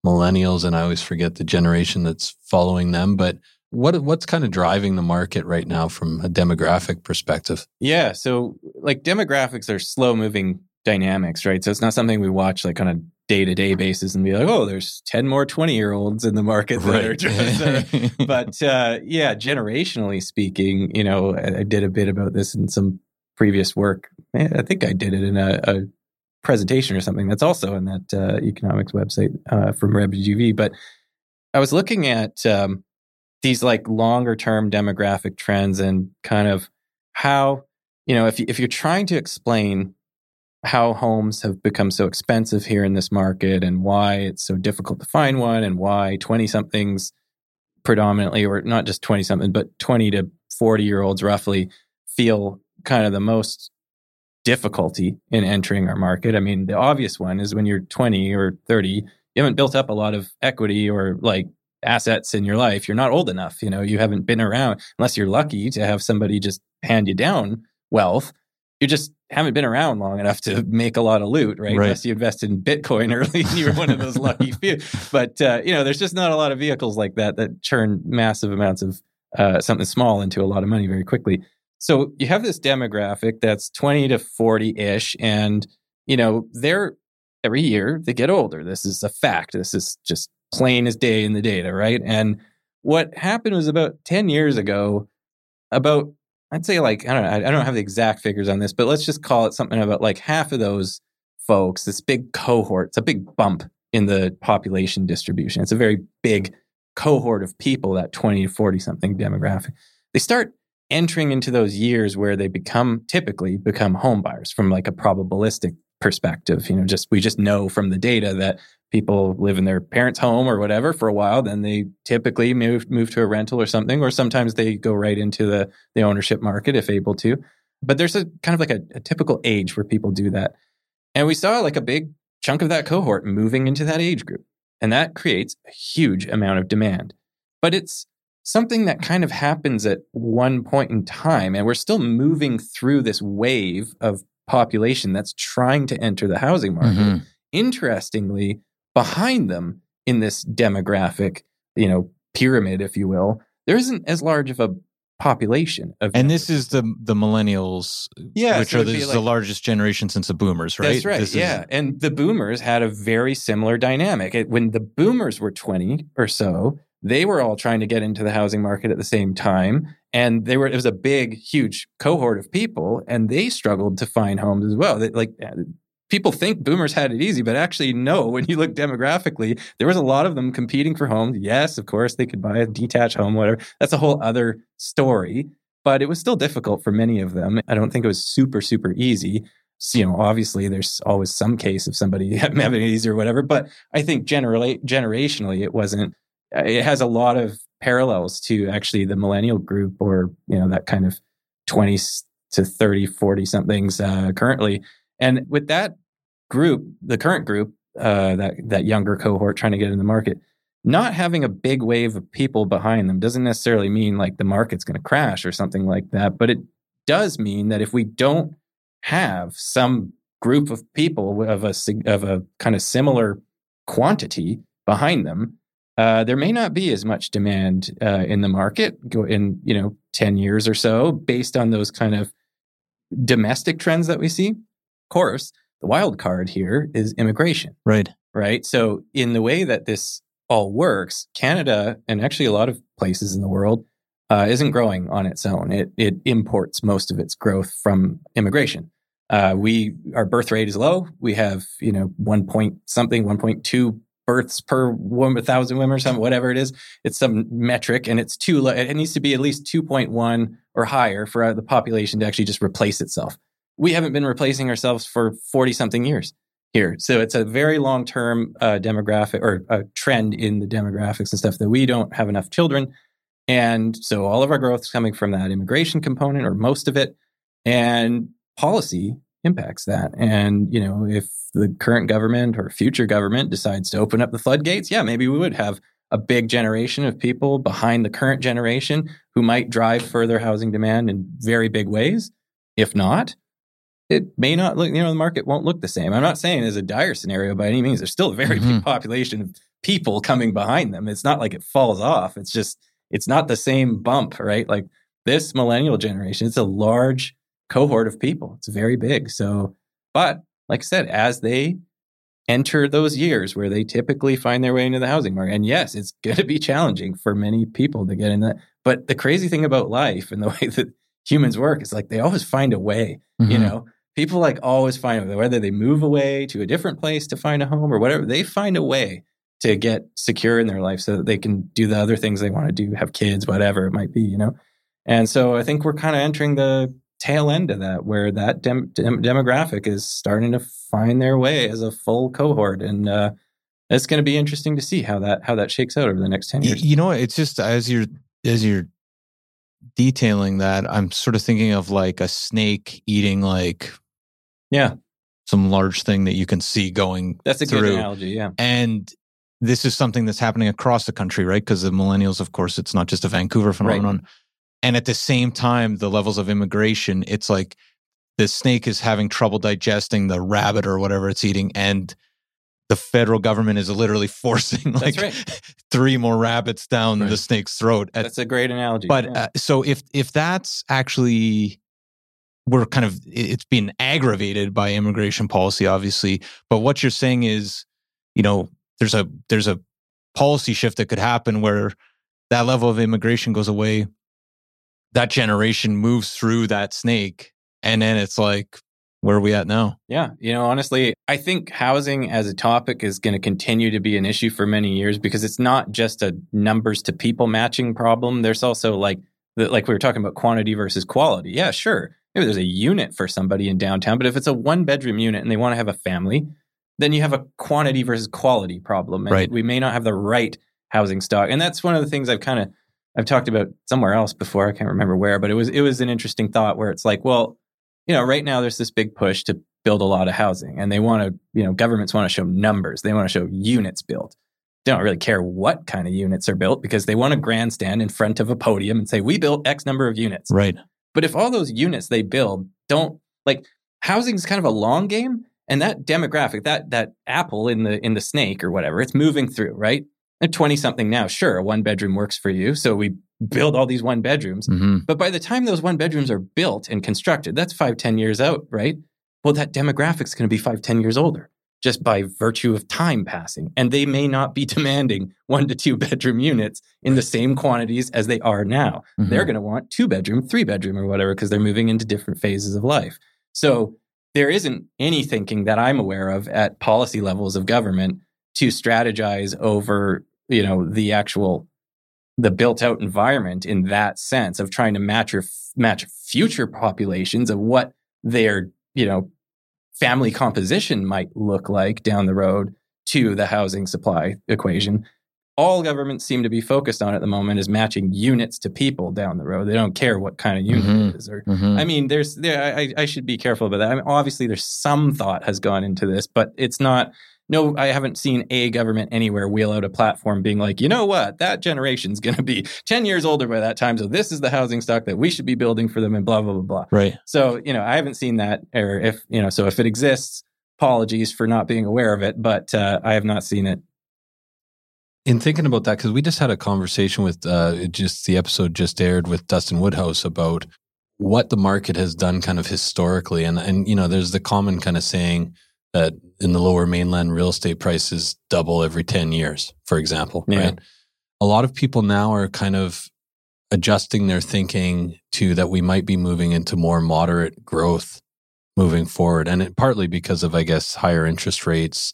millennials and i always forget the generation that's following them but what what's kind of driving the market right now from a demographic perspective? Yeah so like demographics are slow moving dynamics right? So it's not something we watch like on a day to day basis and be like, oh, there's 10 more 20 year olds in the market that right. are. but uh, yeah, generationally speaking, you know, I, I, did a bit about this in some previous work. I think I did it in a, a presentation or something that's also in that uh, economics website uh, from RebGV. But I was looking at um, these like longer term demographic trends and kind of how, you know, if, you, if you're trying to explain how homes have become so expensive here in this market and why it's so difficult to find one and why 20 somethings predominantly or not just 20 something but 20 to 40 year olds roughly feel kind of the most difficulty in entering our market. I mean the obvious one is when you're 20 or 30 you haven't built up a lot of equity or like assets in your life. You're not old enough you know you haven't been around. Unless you're lucky to have somebody just hand you down wealth you're just haven't been around long enough to make a lot of loot, right? right. Unless you invested in Bitcoin early and you were one of those lucky few. But, uh, you know, there's just not a lot of vehicles like that that churn massive amounts of uh, something small into a lot of money very quickly. So you have this demographic that's 20 to 40 ish. And, you know, they're every year they get older. This is a fact. This is just plain as day in the data, right? And what happened was about 10 years ago, about I'd say like I don't know, I don't have the exact figures on this, but let's just call it something about like half of those folks, this big cohort, it's a big bump in the population distribution. It's a very big cohort of people, that 20 to 40 something demographic. They start entering into those years where they become typically become home buyers from like a probabilistic perspective. You know, just we just know from the data that people live in their parents' home or whatever for a while, then they typically move move to a rental or something, or sometimes they go right into the the ownership market if able to. But there's a kind of like a, a typical age where people do that, and we saw like a big chunk of that cohort moving into that age group, and that creates a huge amount of demand. But it's something that kind of happens at one point in time, and we're still moving through this wave of population that's trying to enter the housing market. Mm-hmm. Interestingly, behind them in this demographic, you know, pyramid, if you will, there isn't as large of a population of and this is the the millennials yeah which so are the, like, the, largest generation since the boomers right that's right this yeah is, and the boomers had a very similar dynamic it, when the boomers were 20 or so they were all trying to get into the housing market at the same time and they were it was a big huge cohort of people and they struggled to find homes as well they, like uh, people think boomers had it easy, but actually, no. When you look demographically, there was a lot of them competing for homes. Yes, of course, they could buy a detached home, whatever. That's a whole other story. But it was still difficult for many of them. I don't think it was super, super easy. So, you know, obviously, there's always some case of somebody having it easy or whatever. But I think generally, generationally, it wasn't. Uh, it has a lot of parallels to actually the millennial group or, you know, that kind of 20 to 30, 40 somethings uh, currently. And with that group, the current group, uh, that, that younger cohort trying to get in the market, not having a big wave of people behind them doesn't necessarily mean like the market's going to crash or something like that. But it does mean that if we don't have some group of people of a, of a kind of similar quantity behind them, uh, there may not be as much demand uh, in the market in you know 10 years or so based on those kind of domestic trends that we see. Of course, the wild card here is immigration. Right. Right. So, in the way that this all works, Canada and actually a lot of places in the world uh, isn't growing on its own. It it imports most of its growth from immigration. Uh, we our birth rate is low. We have you know one point something, one point two births per one thousand women or something, whatever it is. It's some metric, and it's too low. It needs to be at least two point one or higher for uh, the population to actually just replace itself. We haven't been replacing ourselves for forty something years here. So it's a very long term uh, demographic or a trend in the demographics and stuff that we don't have enough children. And so all of our growth is coming from that immigration component or most of it. And policy impacts that. And, you know, if the current government or future government decides to open up the floodgates, yeah, maybe we would have a big generation of people behind the current generation who might drive further housing demand in very big ways. If not, it may not look, you know, the market won't look the same. I'm not saying it's a dire scenario by any means. There's still a very mm-hmm. big population of people coming behind them. It's not like it falls off. It's just, it's not the same bump, right? Like this millennial generation, it's a large cohort of people. It's very big. So, but like I said, as they enter those years where they typically find their way into the housing market, and yes, it's going to be challenging for many people to get in that. But the crazy thing about life and the way that humans work is like they always find a way, mm-hmm. you know? People like always find whether they move away to a different place to find a home or whatever, they find a way to get secure in their life so that they can do the other things they want to do, have kids, whatever it might be, you know? And so I think we're kind of entering the tail end of that where that dem- dem- demographic is starting to find their way as a full cohort. And, uh, it's going to be interesting to see how that how that shakes out over the next 10 years. You know, it's just as you're as you're detailing that, I'm sort of thinking of like a snake eating like yeah, some large thing that you can see going. That's a through. good analogy. Yeah, and this is something that's happening across the country, right? Because the millennials, of course, it's not just a Vancouver phenomenon. Right. And at the same time, the levels of immigration, it's like the snake is having trouble digesting the rabbit or whatever it's eating, and the federal government is literally forcing like right. three more rabbits down right. the snake's throat. That's a great analogy. But yeah. uh, so if if that's actually we're kind of it's been aggravated by immigration policy obviously but what you're saying is you know there's a there's a policy shift that could happen where that level of immigration goes away that generation moves through that snake and then it's like where are we at now yeah you know honestly i think housing as a topic is going to continue to be an issue for many years because it's not just a numbers to people matching problem there's also like the, like we were talking about quantity versus quality yeah sure maybe there's a unit for somebody in downtown, but if it's a one bedroom unit and they want to have a family, then you have a quantity versus quality problem. And right. we may not have the right housing stock. And that's one of the things I've kind of I've talked about somewhere else before. I can't remember where, but it was it was an interesting thought where it's like, well, you know, right now there's this big push to build a lot of housing and they want to, you know, governments want to show numbers. They want to show units built. They don't really care what kind of units are built because they want to grandstand in front of a podium and say, we built X number of units. Right. But if all those units they build don't like housing is kind of a long game and that demographic, that that apple in the in the snake or whatever, it's moving through, right? At 20 something now, sure, a one bedroom works for you. So we build all these one bedrooms. Mm-hmm. But by the time those one bedrooms are built and constructed, that's five, 10 years out, right? Well, that demographic is going to be five, 10 years older just by virtue of time passing. And they may not be demanding one to two bedroom units in the same quantities as they are now. Mm-hmm. They're going to want two bedroom, three bedroom, or whatever, because they're moving into different phases of life. So there isn't any thinking that I'm aware of at policy levels of government to strategize over, you know, the actual the built out environment in that sense of trying to match your match future populations of what they're, you know, family composition might look like down the road to the housing supply equation. all governments seem to be focused on at the moment is matching units to people down the road. They don't care what kind of unit mm-hmm. it is. Or mm-hmm. I mean, there's there. I, I, should be careful about that. I mean, obviously, there's some thought has gone into this, but it's not. No, I haven't seen a government anywhere wheel out a platform being like, you know what, that generation's going to be 10 years older by that time. So this is the housing stock that we should be building for them and blah, blah, blah, blah. Right. So, you know, I haven't seen that or if, you know, so if it exists, apologies for not being aware of it, but uh, I have not seen it in thinking about that, because we just had a conversation with uh, just the episode just aired with Dustin Woodhouse about what the market has done kind of historically. And, and, you know, there's the common kind of saying that in the lower mainland, real estate prices double every 10 years, for example, yeah. right? A lot of people now are kind of adjusting their thinking to that we might be moving into more moderate growth moving forward. And it, partly because of, I guess, higher interest rates,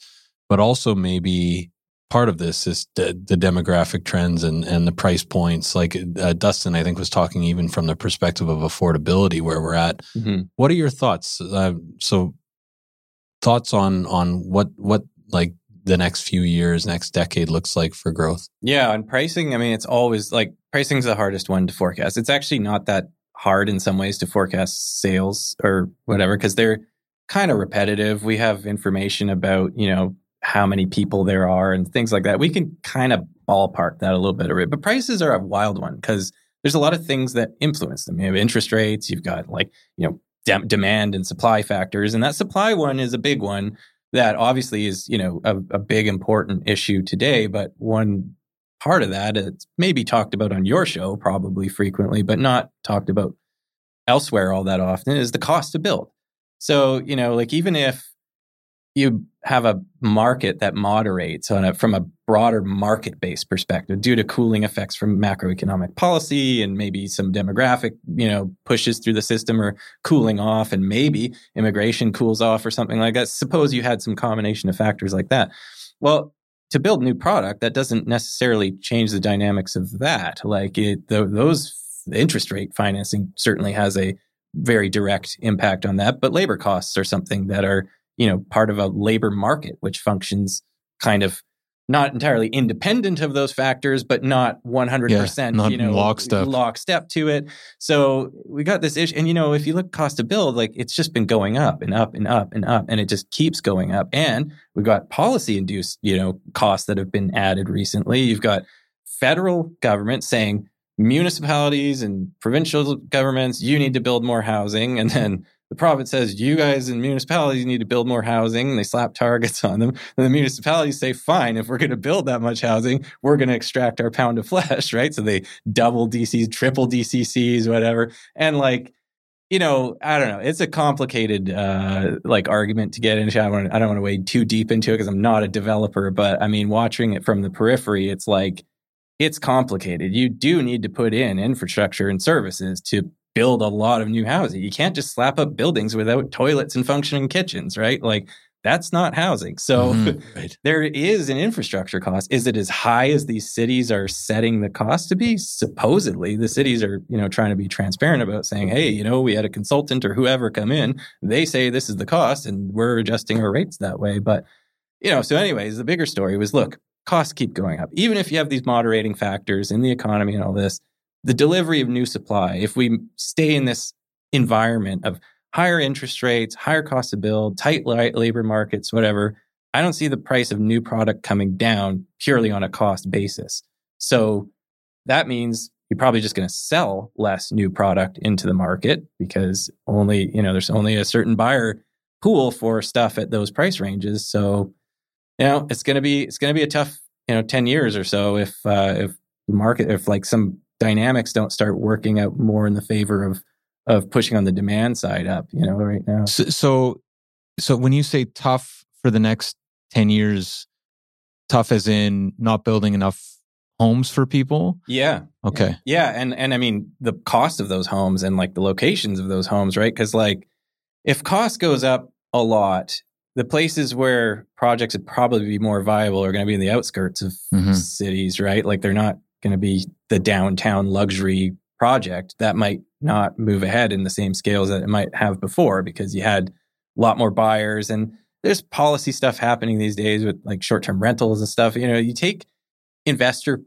but also maybe part of this is the, the demographic trends and, and the price points. Like uh, Dustin, I think, was talking even from the perspective of affordability where we're at. Mm-hmm. What are your thoughts? Uh, so, thoughts on on what what like the next few years, next decade looks like for growth? Yeah, and pricing, I mean, it's always like pricing's the hardest one to forecast. It's actually not that hard in some ways to forecast sales or whatever because they're kind of repetitive. We have information about you know how many people there are and things like that. We can kind of ballpark that a little bit. But prices are a wild one because there's a lot of things that influence them. You have interest rates, you've got like, you know, de- demand and supply factors. And that supply one is a big one that obviously is, you know, a, a big important issue today. But one part of that, it's maybe talked about on your show probably frequently, but not talked about elsewhere all that often, is the cost to build. So, you know, like even if you have a market that moderates on a, from a broader market based perspective due to cooling effects from macroeconomic policy and maybe some demographic you know pushes through the system or cooling off and maybe immigration cools off or something like that. Suppose you had some combination of factors like that. Well to build new product that doesn't necessarily change the dynamics of that. Like it, the, those the interest rate financing certainly has a very direct impact on that but labor costs are something that are you know, part of a labor market, which functions kind of not entirely independent of those factors, but not 100%, yeah, not you know, lockstep. lockstep to it. So we got this issue. And, you know, if you look cost to build, like it's just been going up and up and up and up, and it just keeps going up. And we've got policy induced, you know, costs that have been added recently. You've got federal government saying municipalities and provincial governments, you need to build more housing. And then the province says you guys in municipalities need to build more housing. And they slap targets on them. And the municipalities say fine if we're going to build that much housing we're going to extract our pound of flesh right? So they double dcs triple dccs whatever. And like you know i don't know it's a complicated uh like argument to get into. I, wanna, I don't want to wade too deep into it because i'm not a developer but i mean watching it from the periphery it's like it's complicated. You do need to put in infrastructure and services to build a lot of new housing. You can't just slap up buildings without toilets and functioning kitchens, right? Like that's not housing. So mm, right. there is an infrastructure cost. Is it as high as these cities are setting the cost to be? Supposedly, the cities are, you know, trying to be transparent about saying, "Hey, you know, we had a consultant or whoever come in. They say this is the cost, and we're adjusting our rates that way." But you know, so anyways, the bigger story was, look, costs keep going up. Even if you have these moderating factors in the economy and all this, the delivery of new supply, if we stay in this environment of higher interest rates, higher cost to build, tight labor markets, whatever, I don't see the price of new product coming down purely on a cost basis. So that means you're probably just going to sell less new product into the market because only, you know, there's only a certain buyer pool for stuff at those price ranges. So, you know, it's going to be, it's going to be a tough, you know, 10 years or so if, uh, if market, if like some dynamics don't start working out more in the favor of of pushing on the demand side up you know right now. So so, so when you say tough for the next 10 years tough as in not building enough homes for people? Yeah. Okay. Yeah and and i mean the cost of those homes and like the locations of those homes right? Because like if cost goes up a lot the places where projects would probably be more viable are going to be in the outskirts of mm-hmm. cities right? Like they're not going to be the downtown luxury project that might not move ahead in the same scales that it might have before because you had a lot more buyers and there's policy stuff happening these days with like short-term rentals and stuff. You know you take investor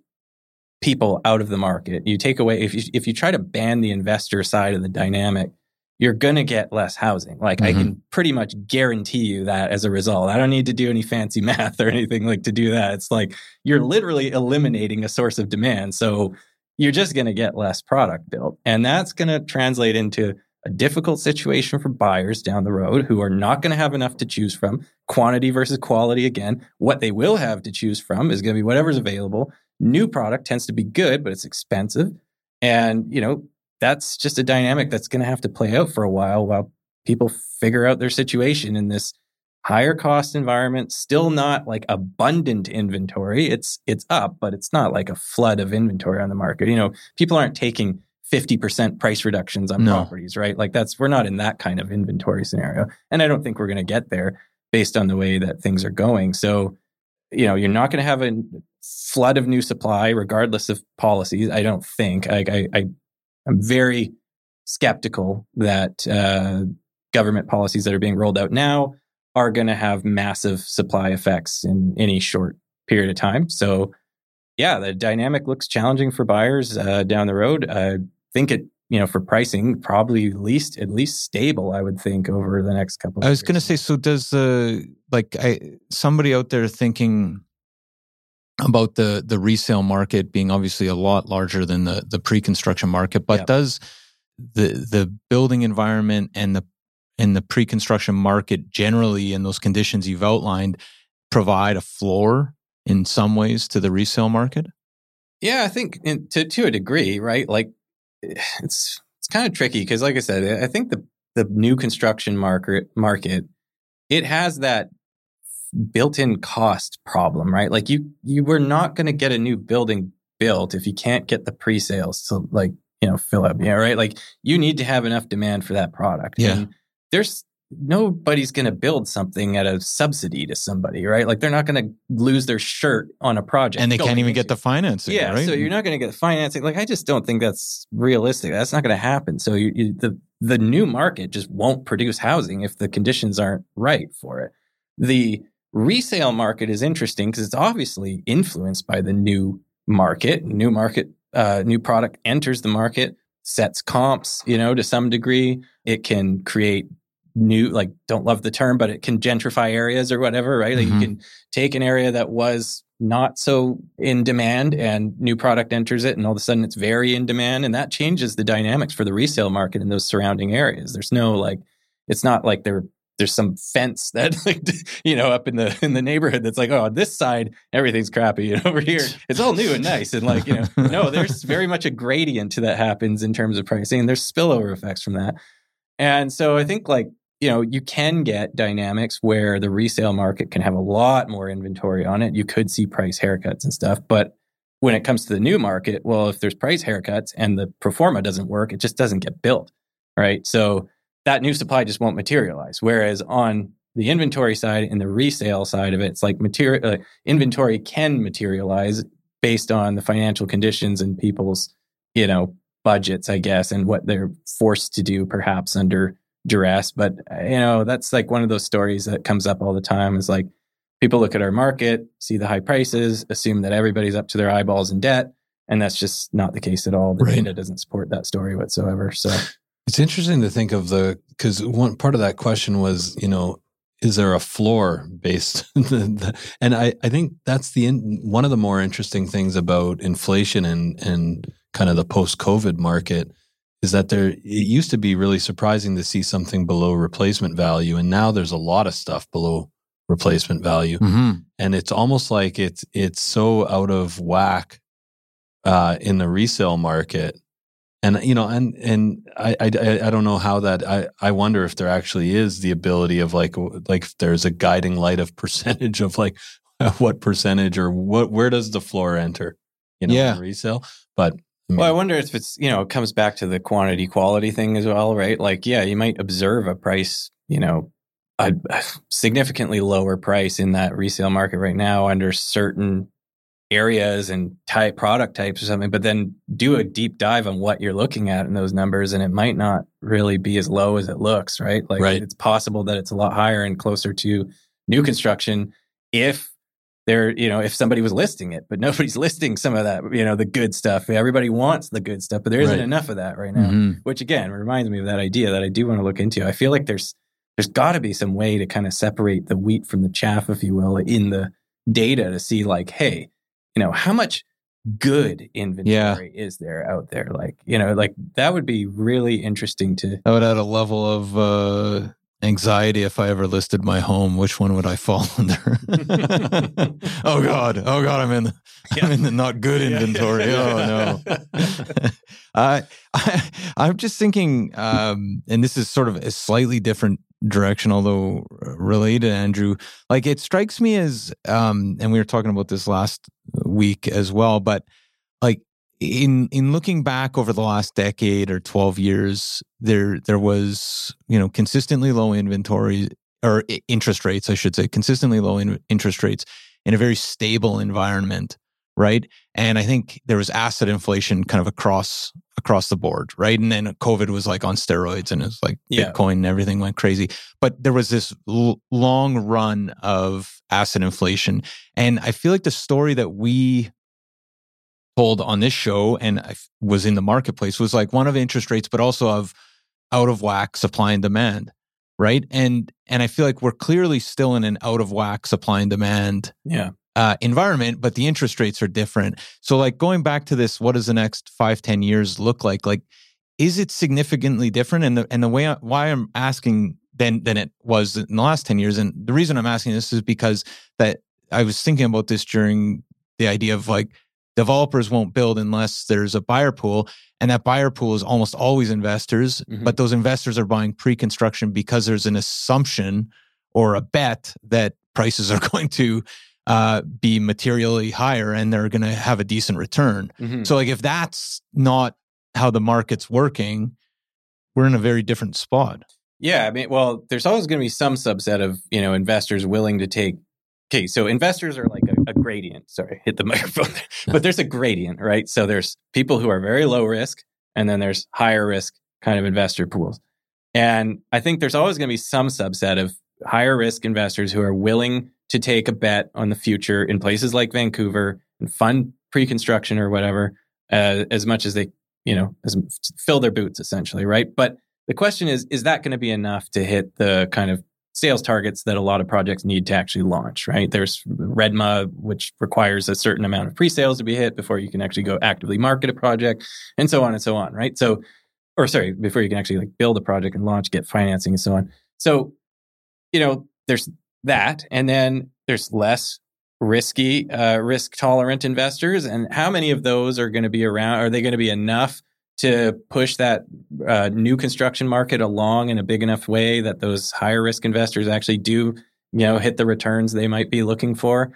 people out of the market, you take away if you if you try to ban the investor side of the dynamic, you're going to get less housing. Like mm-hmm. I can pretty much guarantee you that as a result. I don't need to do any fancy math or anything like to do that. It's like you're literally eliminating a source of demand. So you're just going to get less product built. And that's going to translate into a difficult situation for buyers down the road who are not going to have enough to choose from. Quantity versus quality again. What they will have to choose from is going to be whatever's available. New product tends to be good, but it's expensive. And, you know, that's just a dynamic that's going to have to play out for a while while people figure out their situation in this higher cost environment still not like abundant inventory. It's it's up but it's not like a flood of inventory on the market. You know people aren't taking 50% price reductions on no. properties right? Like that's we're not in that kind of inventory scenario and i don't think we're going to get there based on the way that things are going. So you know you're not going to have a flood of new supply regardless of policies i don't think. I i, I I'm very skeptical that uh, government policies that are being rolled out now are going to have massive supply effects in any short period of time. So, yeah, the dynamic looks challenging for buyers uh, down the road. I think it, you know, for pricing, probably least at least stable. I would think over the next couple. Of years. I was going to say, so does the like I somebody out there thinking about the the resale market being obviously a lot larger than the the pre-construction market but yep. does the the building environment and the in the pre-construction market generally in those conditions you've outlined provide a floor in some ways to the resale market yeah i think in, to to a degree right like it's it's kind of tricky because like i said i think the the new construction market market it has that built-in cost problem, right? Like you you were not going to get a new building built if you can't get the pre-sales to like, you know, fill up, yeah, right? Like you need to have enough demand for that product. Yeah. And there's nobody's going to build something at a subsidy to somebody, right? Like they're not going to lose their shirt on a project. And they can't even get the financing. Yeah. Right? So you're not going to get financing. Like I just don't think that's realistic. That's not going to happen. So you, you, the, the new market just won't produce housing if the conditions aren't right for it. The resale market is interesting because it's obviously influenced by the new market. New market, uh, new product enters the market, sets comps, you know, to some degree. It can create new, like, don't love the term, but it can gentrify areas or whatever, right? Like, mm-hmm. you can take an area that was not so in demand and new product enters it and all of a sudden it's very in demand and that changes the dynamics for the resale market in those surrounding areas. There's no like, it's not like they're there's some fence that you know up in the in the neighborhood that's like oh on this side everything's crappy and over here. It's all new and nice and like you know no there's very much a gradient that happens in terms of pricing and there's spillover effects from that. And so i think like you know you can get dynamics where the resale market can have a lot more inventory on it. You could see price haircuts and stuff but when it comes to the new market well if there's price haircuts and the pro forma doesn't work it just doesn't get built right? So that new supply just won't materialize. Whereas on the inventory side and the resale side of it, it's like material uh, inventory can materialize based on the financial conditions and people's, you know, budgets, I guess, and what they're forced to do perhaps under duress. But you know, that's like one of those stories that comes up all the time. Is like people look at our market, see the high prices, assume that everybody's up to their eyeballs in debt, and that's just not the case at all. The right. data doesn't support that story whatsoever. So it's interesting to think of the because one part of that question was, you know, is there a floor based? and I, I think that's the one of the more interesting things about inflation and and kind of the post COVID market is that there it used to be really surprising to see something below replacement value, and now there's a lot of stuff below replacement value, mm-hmm. and it's almost like it's it's so out of whack uh, in the resale market and you know and and I, I i don't know how that i i wonder if there actually is the ability of like like there's a guiding light of percentage of like what percentage or what where does the floor enter you know yeah. resale but I mean, well, I wonder if it's you know it comes back to the quantity quality thing as well, right? Like, yeah, you might observe a price, you know, a, a significantly lower price in that resale market right now under certain areas and type product types or something, but then do a deep dive on what you're looking at in those numbers, and it might not really be as low as it looks, right? Like right. it's possible that it's a lot higher and closer to new construction if there, you know, if somebody was listing it, but nobody's listing some of that, you know, the good stuff. Everybody wants the good stuff, but there isn't right. enough of that right now. Mm-hmm. Which again reminds me of that idea that I do want to look into. I feel like there's there's got to be some way to kind of separate the wheat from the chaff, if you will, in the data to see like, hey, you know, how much good inventory yeah. is there out there? Like, you know, like that would be really interesting to. I would add a level of uh, anxiety if I ever listed my home. Which one would I fall under? oh God! Oh God! I'm in. The, yeah. I'm in the not good inventory. Yeah, oh no. I, I I'm just thinking, um, and this is sort of a slightly different direction, although related, Andrew. Like it strikes me as, um, and we were talking about this last week as well, but like in in looking back over the last decade or 12 years there there was you know consistently low inventory or interest rates i should say consistently low in interest rates in a very stable environment right and i think there was asset inflation kind of across across the board right and then covid was like on steroids and it's like yeah. bitcoin and everything went crazy but there was this l- long run of asset inflation and i feel like the story that we told on this show and I was in the marketplace was like one of interest rates, but also of out of whack supply and demand. Right. And and I feel like we're clearly still in an out of whack supply and demand yeah. Uh, environment, but the interest rates are different. So like going back to this, what does the next five ten years look like? Like, is it significantly different? And the and the way I, why I'm asking than than it was in the last 10 years. And the reason I'm asking this is because that I was thinking about this during the idea of like developers won't build unless there's a buyer pool and that buyer pool is almost always investors mm-hmm. but those investors are buying pre-construction because there's an assumption or a bet that prices are going to uh, be materially higher and they're going to have a decent return. Mm-hmm. so like if that's not how the market's working we're in a very different spot. Yeah i mean well there's always going to be some subset of you know investors willing to take okay so investors are like a, a gradient. Sorry hit the microphone there. but there's a gradient right? So there's people who are very low risk and then there's higher risk kind of investor pools. And i think there's always going to be some subset of higher risk investors who are willing to take a bet on the future in places like vancouver and fund pre-construction or whatever uh, as much as they you know as, fill their boots essentially right but the question is is that going to be enough to hit the kind of sales targets that a lot of projects need to actually launch, right? There's REDMA, which requires a certain amount of pre-sales to be hit before you can actually go actively market a project and so on and so on, right? So, or sorry, before you can actually like build a project and launch, get financing and so on. So, you know, there's that. And then there's less risky, uh, risk tolerant investors. And how many of those are going to be around? Are they going to be enough to push that uh, new construction market along in a big enough way that those higher risk investors actually do, you know, hit the returns they might be looking for.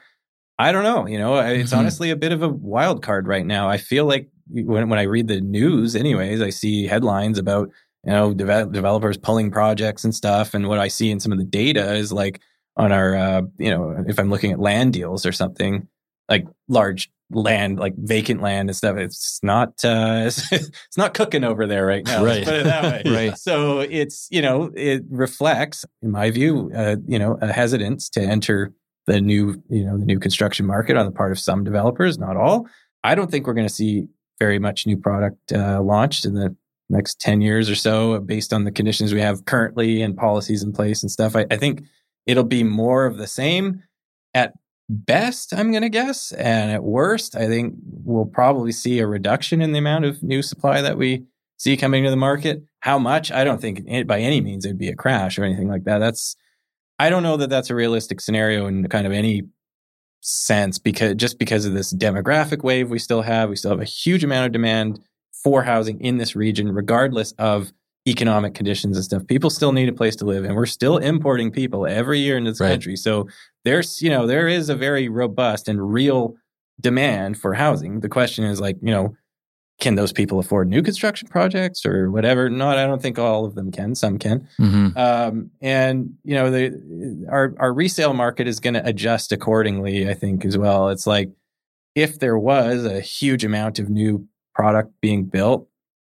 I don't know. You know, it's mm-hmm. honestly a bit of a wild card right now. I feel like when when I read the news, anyways, I see headlines about you know de- developers pulling projects and stuff, and what I see in some of the data is like on our, uh, you know, if I'm looking at land deals or something, like large land, like vacant land and stuff. It's not uh, it's not cooking over there right now. Right. Put it that way. right. So it's you know it reflects, in my view, uh, you know, a hesitance to enter the new you know the new construction market on the part of some developers, not all. I don't think we're going to see very much new product uh, launched in the next 10 years or so based on the conditions we have currently and policies in place and stuff. I, I think it'll be more of the same at best, I'm going to guess. And at worst, I think we'll probably see a reduction in the amount of new supply that we see coming to the market. How much? I don't think it, by any means it'd be a crash or anything like that. That's, I don't know that that's a realistic scenario in kind of any sense because just because of this demographic wave we still have, we still have a huge amount of demand for housing in this region, regardless of economic conditions and stuff. People still need a place to live, and we're still importing people every year into this right. country. So there's, you know, there is a very robust and real demand for housing. The question is like, you know, can those people afford new construction projects or whatever? Not, I don't think all of them can. Some can. Mm-hmm. Um, and you know, the, our our resale market is going to adjust accordingly. I think as well. It's like if there was a huge amount of new product being built,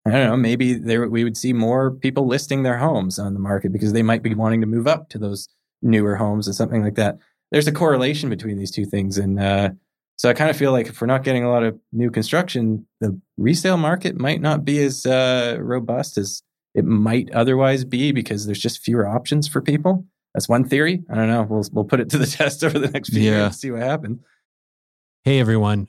I don't know, maybe there we would see more people listing their homes on the market because they might be wanting to move up to those newer homes and something like that. there's a correlation between these two things. And uh, so I kind of feel like if we're not getting a lot of new construction, the resale market might not be as uh, robust as it might otherwise be because there's just fewer options for people. That's one theory. I don't know. We'll we'll put it to the test over the next few yeah. years and see what happens. Hey everyone.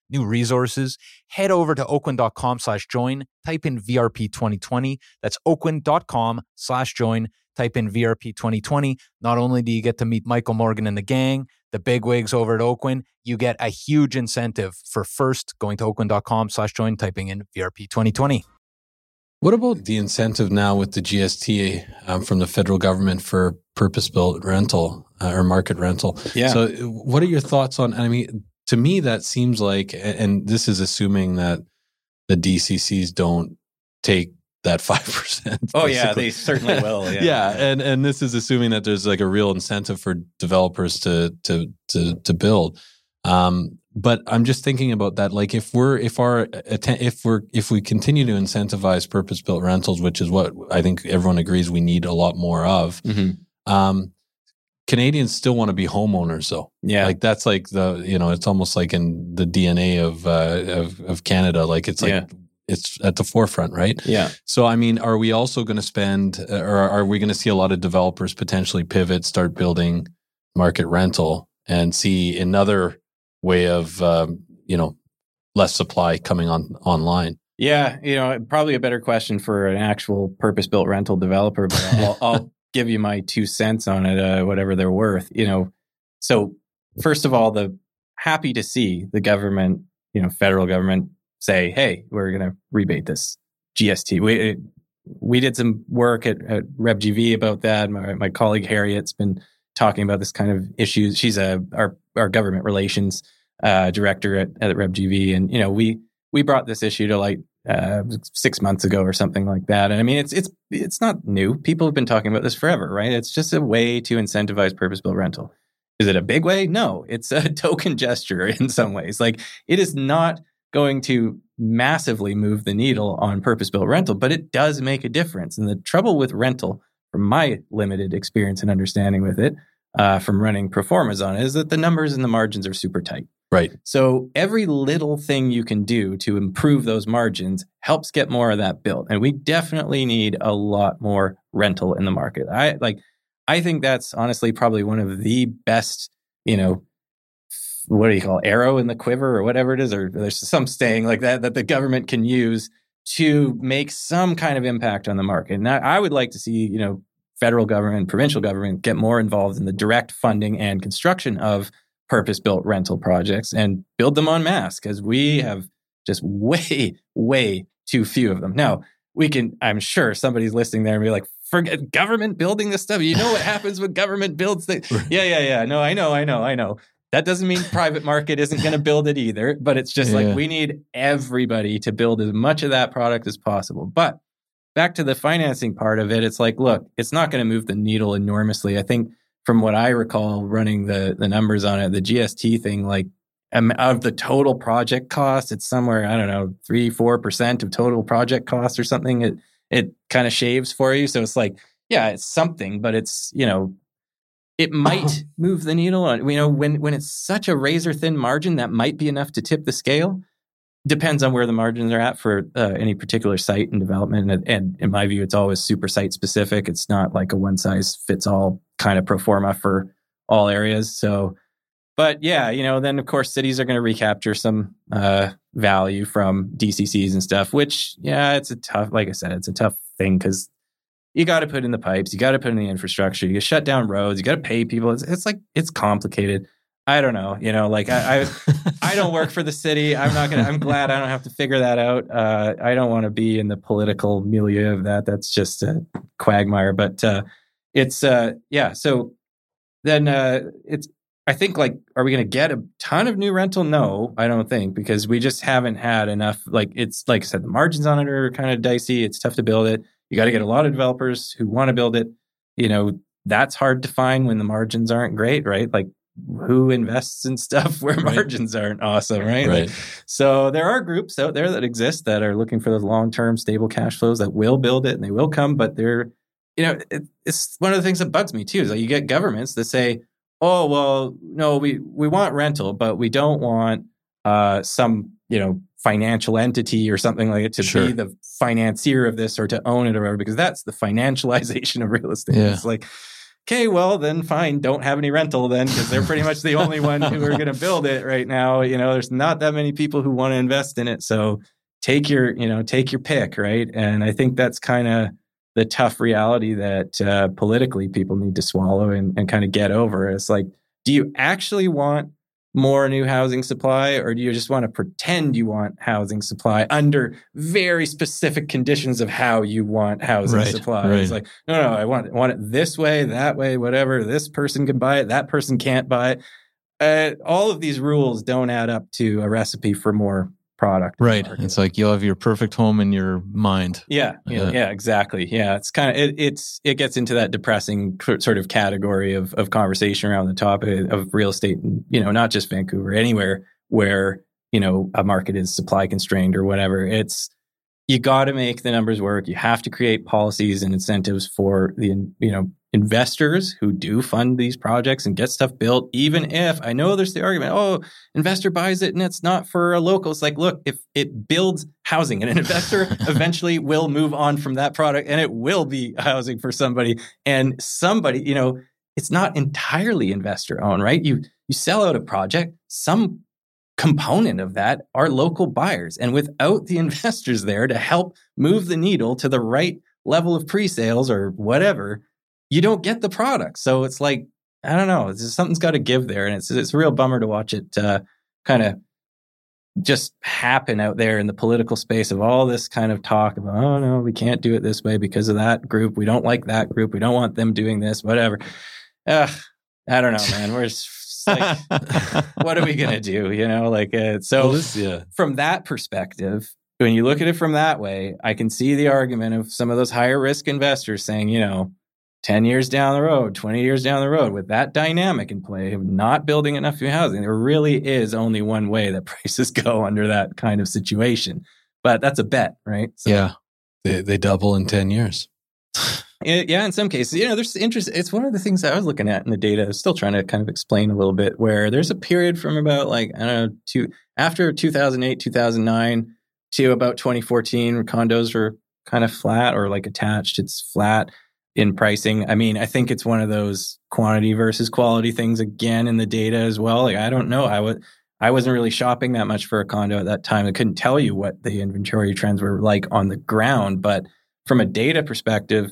new resources, head over to oakwyn.com slash join, type in VRP 2020. That's oakwyn.com slash join, type in VRP 2020. Not only do you get to meet Michael Morgan and the gang, the big wigs over at Oakwyn, you get a huge incentive for first going to oakwyn.com slash join, typing in VRP 2020. What about the incentive now with the GST um, from the federal government for purpose built rental uh, or market rental? Yeah. So, what are your thoughts on? I mean, to me, that seems like, and this is assuming that the DCCs don't take that 5%. Oh yeah, they certainly will. Yeah. yeah. And, and this is assuming that there's like a real incentive for developers to, to, to, to build. Um, but I'm just thinking about that. Like if we're, if our, if we're, if we continue to incentivize purpose built rentals, which is what I think everyone agrees we need a lot more of, mm-hmm. um, Canadians still want to be homeowners though. Yeah. Like that's like the, you know, it's almost like in the DNA of, uh, of, of Canada. Like it's like, yeah. it's at the forefront, right? Yeah. So, I mean, are we also going to spend, uh, or are we going to see a lot of developers potentially pivot, start building market rental and see another way of, um, you know, less supply coming on online? Yeah, you know, probably a better question for an actual purpose-built rental developer, but I'll, I'll give you my two cents on it, uh, whatever they're worth. You know, so first of all, the happy to see the government, you know, federal government say, "Hey, we're going to rebate this GST." We we did some work at, at REBGV about that. My, my colleague Harriet's been talking about this kind of issues. She's a our our government relations uh, director at, at REBGV, and you know, we we brought this issue to light uh, six months ago or something like that. And I mean, it's it's it's not new. People have been talking about this forever, right? It's just a way to incentivize purpose-built rental. Is it a big way? No, it's a token gesture in some ways. Like it is not going to massively move the needle on purpose-built rental, but it does make a difference. And the trouble with rental, from my limited experience and understanding with it, uh, from running pro formas on it, is that the numbers and the margins are super tight. Right. So every little thing you can do to improve those margins helps get more of that built. And we definitely need a lot more rental in the market. I like I think that's honestly probably one of the best, you know, what do you call arrow in the quiver or whatever it is, or there's some saying like that that the government can use to make some kind of impact on the market. And I, I would like to see, you know, federal government, provincial government get more involved in the direct funding and construction of purpose built rental projects and build them en masse because we mm-hmm. have just way, way too few of them. Now, we can, I'm sure somebody's listening there and be like, forget government building this stuff. You know what happens when government builds things. Yeah, yeah, yeah. No, I know, I know, I know. That doesn't mean private market isn't going to build it either, but it's just yeah. like we need everybody to build as much of that product as possible. But back to the financing part of it, it's like, look, it's not going to move the needle enormously. I think from what I recall running the the numbers on it, the GST thing, like um, of the total project cost, it's somewhere, I don't know, three, four percent of total project cost or something. It it kind of shaves for you. So it's like, yeah, it's something, but it's, you know, it might move the needle on you know when when it's such a razor thin margin that might be enough to tip the scale depends on where the margins are at for uh, any particular site and development and, and, in my view it's always super site specific it's not like a one size fits all kind of pro forma for all areas so but yeah you know then of course cities are going to recapture some uh, value from dccs and stuff which yeah it's a tough like i said it's a tough thing because you got to put in the pipes, you got to put in the infrastructure, you shut down roads, you got to pay people. It's, it's, like it's complicated. I don't know, you know, like I, I, I don't work for the city. I'm not gonna. I'm glad I don't have to figure that out. Uh, I don't want to be in the political milieu of that. That's just a quagmire. But uh, it's uh, yeah. So then uh, it's. I think like, are we going to get a ton of new rental? No, I don't think because we just haven't had enough. Like it's like I said, the margins on it are kind of dicey. It's tough to build it you got to get a lot of developers who want to build it. You know, that's hard to find when the margins aren't great, right? Like who invests in stuff where right. margins aren't awesome, right? right. Like, so there are groups out there that exist that are looking for those long-term stable cash flows that will build it and they will come, but they're, you know, it, it's one of the things that bugs me too. Is like you get governments that say, "Oh, well, no, we we want rental, but we don't want uh, some, you know, financial entity or something like it to sure. be the financier of this or to own it or whatever, because that's the financialization of real estate. Yeah. It's like, okay, well, then fine, don't have any rental then, because they're pretty much the only one who are going to build it right now. You know, there's not that many people who want to invest in it. So take your, you know, take your pick, right? And I think that's kind of the tough reality that uh, politically people need to swallow and, and kind of get over. It's like, do you actually want more new housing supply or do you just want to pretend you want housing supply under very specific conditions of how you want housing right, supply right. it's like no no i want, I want it this way that way whatever this person can buy it that person can't buy it uh, all of these rules don't add up to a recipe for more product. Right. It's like you'll have your perfect home in your mind. Yeah. Yeah. Uh, yeah exactly. Yeah. It's kind of, it, it's, it gets into that depressing sort of category of, of conversation around the topic of real estate, you know, not just Vancouver, anywhere where, you know, a market is supply constrained or whatever. It's, you got to make the numbers work. You have to create policies and incentives for the, you know, investors who do fund these projects and get stuff built, even if I know there's the argument, oh, investor buys it and it's not for a local. It's like, look, if it builds housing and an investor eventually will move on from that product and it will be housing for somebody and somebody, you know, it's not entirely investor owned, right? You you sell out a project, some component of that are local buyers. And without the investors there to help move the needle to the right level of pre-sales or whatever, you don't get the product. So it's like, I don't know, something's got to give there. And it's, it's a real bummer to watch it uh, kind of just happen out there in the political space of all this kind of talk about, oh no, we can't do it this way because of that group. We don't like that group. We don't want them doing this, whatever. Ugh, I don't know, man. We're like, what are we going to do? You know, like, uh, so well, this, yeah. from that perspective, when you look at it from that way, I can see the argument of some of those higher risk investors saying, you know, 10 years down the road, 20 years down the road, with that dynamic in play of not building enough new housing, there really is only one way that prices go under that kind of situation. But that's a bet, right? So, yeah. They, they double in 10 years. yeah, in some cases, you know, there's interest. It's one of the things I was looking at in the data. Still trying to kind of explain a little bit where there's a period from about like, I don't know, to after 2008, 2009 to about 2014, condos were kind of flat or like attached. It's flat in pricing. I mean, I think it's one of those quantity versus quality things again in the data as well. Like I don't know. I was I wasn't really shopping that much for a condo at that time. I couldn't tell you what the inventory trends were like on the ground, but from a data perspective,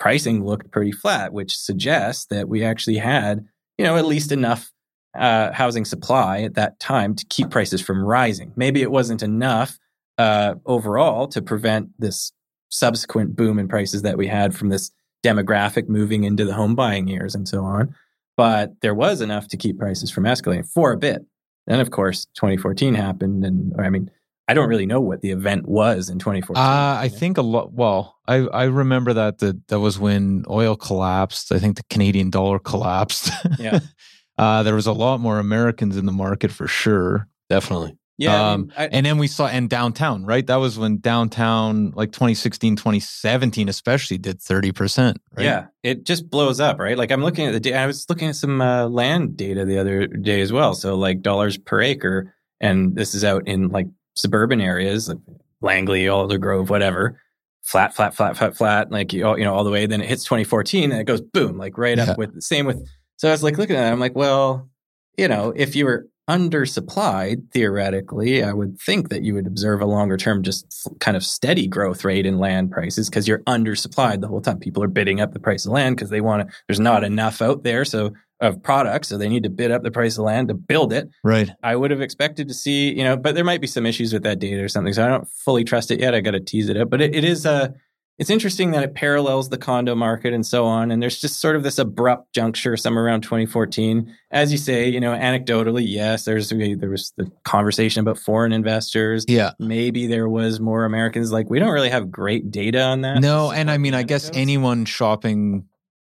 pricing looked pretty flat, which suggests that we actually had, you know, at least enough uh, housing supply at that time to keep prices from rising. Maybe it wasn't enough uh, overall to prevent this subsequent boom in prices that we had from this demographic moving into the home buying years and so on. But there was enough to keep prices from escalating for a bit. Then, of course, 2014 happened. And I mean, I don't really know what the event was in 2014. Uh, I think a lot. Well, I, I remember that the, that was when oil collapsed. I think the Canadian dollar collapsed. Yeah. uh, there was a lot more Americans in the market for sure. Definitely. Yeah. Um, I mean, I, and then we saw, and downtown, right? That was when downtown, like 2016, 2017, especially did 30%. Right? Yeah. It just blows up, right? Like I'm looking at the data. I was looking at some uh, land data the other day as well. So, like dollars per acre. And this is out in like suburban areas, like Langley, Aldergrove, whatever. Flat, flat, flat, flat, flat, like you you know, all the way. Then it hits 2014 and it goes boom, like right up with the same with. So I was like looking at it, I'm like, well, you know, if you were undersupplied, theoretically, I would think that you would observe a longer term, just kind of steady growth rate in land prices because you're undersupplied the whole time. People are bidding up the price of land because they want to, there's not enough out there. So, of products. So they need to bid up the price of land to build it. Right. I would have expected to see, you know, but there might be some issues with that data or something. So I don't fully trust it yet. I got to tease it up. But it, it is a, it's interesting that it parallels the condo market and so on. And there's just sort of this abrupt juncture somewhere around 2014. As you say, you know, anecdotally, yes, there's there was the conversation about foreign investors. Yeah, maybe there was more Americans. Like we don't really have great data on that. No, and I mean, I guess anyone shopping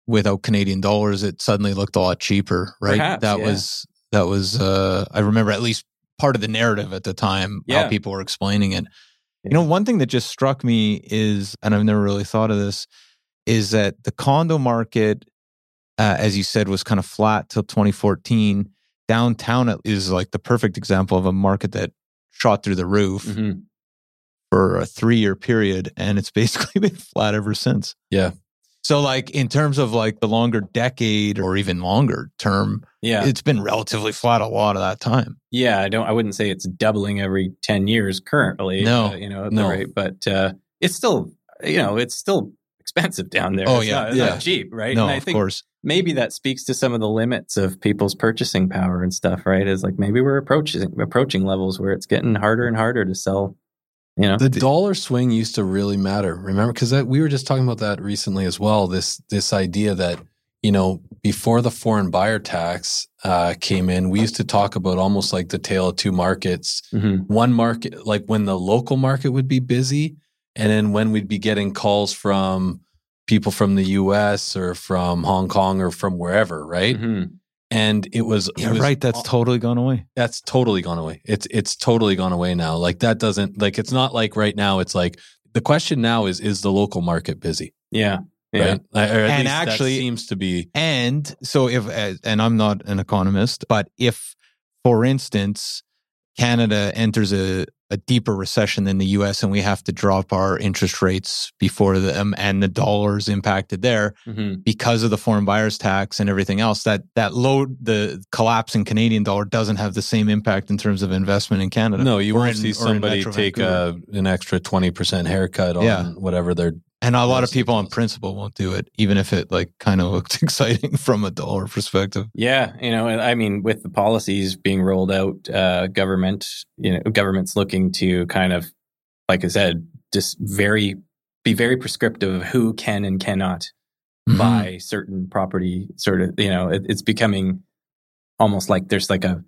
without Canadian dollars, it suddenly looked a lot cheaper, right? Perhaps, that yeah. was that was. uh I remember at least part of the narrative at the time Yeah. how people were explaining it. You know, one thing that just struck me is, and I've never really thought of this, is that the condo market, uh, as you said, was kind of flat till 2014. Downtown is like the perfect example of a market that shot through the roof Mhm. for a three year period, and it's basically been flat ever since. Yeah. So, like in terms of like the longer decade or even longer term, Yeah. it's been relatively flat a lot of that time. Yeah, I don't. I wouldn't say it's doubling every ten years currently. No, uh, you know, at no. the rate, but uh, it's still, you know, it's still expensive down there. Oh, It's yeah, not, it's yeah. not cheap, right? No, and I of think course. maybe that speaks to some of the limits of people's purchasing power and stuff, right? Is like maybe we're approaching approaching levels where it's getting harder and harder to sell. You know, The dollar swing used to really matter. Remember, because we were just talking about that recently as well. This this idea that you know before the foreign buyer tax uh, came in, we used to talk about almost like the tale of two markets. Mhm. One market, like when the local market would be busy, and then when we'd be getting calls from people from the U.S. or from Hong Kong or from wherever, right? Mhm. And it was, it Yeah, was right. That's totally gone away. that's totally gone away. It's it's totally gone away now. Like that doesn't like it's not like right now. It's like the question now is is the local market busy? yeah, yeah, Right? And least that actually- seems to be. And so, if, uh, and I'm not an economist, but if, for instance, Canada enters a, a deeper recession than the US and we have to drop our interest rates before them and the dollar's impacted there Mhm. because of the foreign buyers tax and everything else, that, that load, the collapse in Canadian dollar doesn't have the same impact in terms of investment in Canada. No, you won't in- see somebody take a, an extra twenty percent haircut on Yeah. whatever they're. And a lot of people on principle won't do it, even if it like kind of looks exciting from a dollar perspective. Yeah, you know, I mean, with the policies being rolled out, uh, government, you know, government's looking to kind of, like I said, just very be very prescriptive of who can and cannot Mhm. buy certain property. Sort of, you know, it, it's becoming almost like there's like a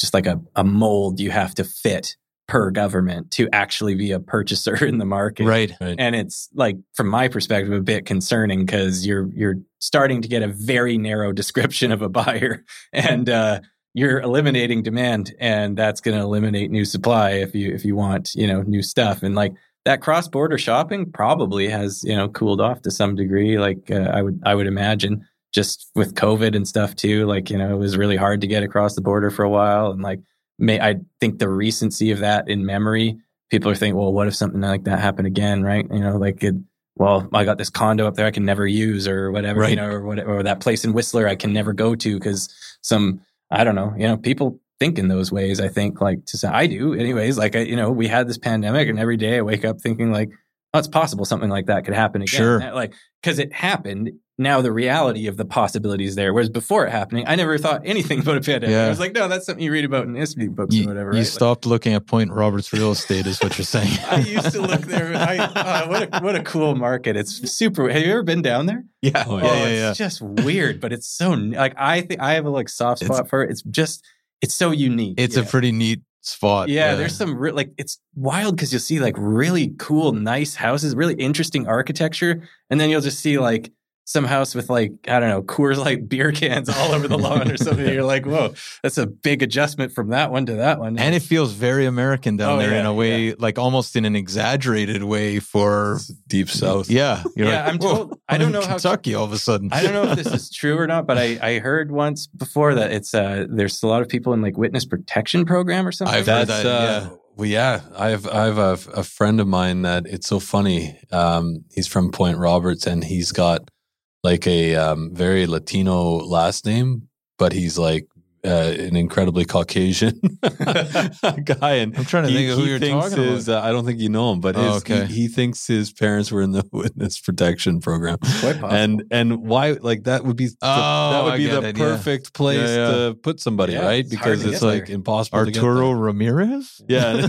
just like a, a mold you have to fit per government to actually be a purchaser in the market. Right. and it's like from my perspective a bit concerning because you're you're starting to get a very narrow description of a buyer. And uh you're eliminating demand and that's going to eliminate new supply if you if you want you know new stuff. And like that cross border shopping probably has you know cooled off to some degree. Like uh, i would i would imagine just with covid and stuff too like you know it was really hard to get across the border for a while. And like may I think the recency of that in memory, people are thinking, well, what if something like that happened again, right? You know, like it, well, I got this condo up there I can never use or whatever, you know, or whatever, or that place in Whistler I can never go to because some, I don't know, you know, people think in those ways. I think like to say, I do anyways, like, I, you know, we had this pandemic and every day I wake up thinking like, oh, it's possible something like that could happen again. Sure. Like, cause it happened. Now the reality of the possibilities there. Whereas before it happening, I never thought anything about a pandemic. Yeah. I was like, no, that's something you read about in history books You, or whatever. you right? Like, stopped looking at Point Roberts real estate, is what you're saying. I used to look there. I, uh, what, a, what a cool market. It's super. Have you ever been down there? Yeah, oh, yeah, yeah, yeah, It's just weird, but it's so like I think I have a like soft spot it's, for it. It's just it's so unique. It's a pretty neat spot. Yeah, yeah. there's some re- like it's wild because you'll see like really cool, nice houses, really interesting architecture, and then you'll just see like some house with like I don't know Coors Light beer cans all over the lawn or something. You're like, whoa, that's a big adjustment from that one to that one. And it feels very American down oh, there yeah, in a way, yeah. like almost in an exaggerated way for deep south. Yeah, yeah. Like, I'm told. I don't know how Kentucky all of a sudden. I don't know if this is true or not, but I, I heard once before that it's uh there's a lot of people in like witness protection program or something. I've heard that. Uh, yeah. Well, yeah, I have I have a, a friend of mine that it's so funny. Um, he's from Point Roberts, and he's got like a um, very Latino last name, but he's like uh, an incredibly Caucasian guy. And I'm trying to he, think of who you're talking his, about. Uh, I don't think you know him, but his, oh, okay. he, he, thinks his parents were in the witness protection program. And and why like that would be the, oh, that would be the it, perfect yeah. place yeah, yeah. to put somebody, right? Because it's like there. impossible. Arturo Ramirez. Yeah.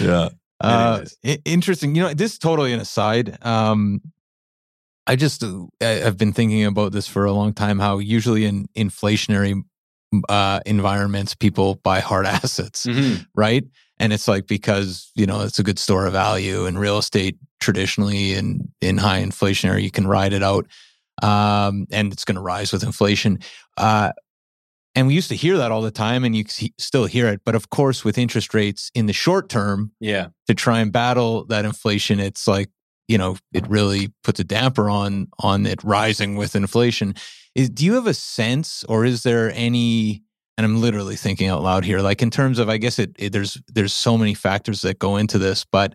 yeah. Uh, interesting. You know, this is totally an aside. Um, I just uh, have been thinking about this for a long time. How usually in inflationary uh, environments, people buy hard assets, mm-hmm. right? And it's like because you know it's a good store of value, and real estate traditionally in in high inflationary, you can ride it out, um, and it's going to rise with inflation. Uh, and we used to hear that all the time, and you still hear it. But of course, with interest rates in the short term, yeah, to try and battle that inflation, it's like you know it really puts a damper on on it rising with inflation. Is, do you have a sense or is there any and i'm literally thinking out loud here like in terms of i guess it, it there's there's so many factors that go into this but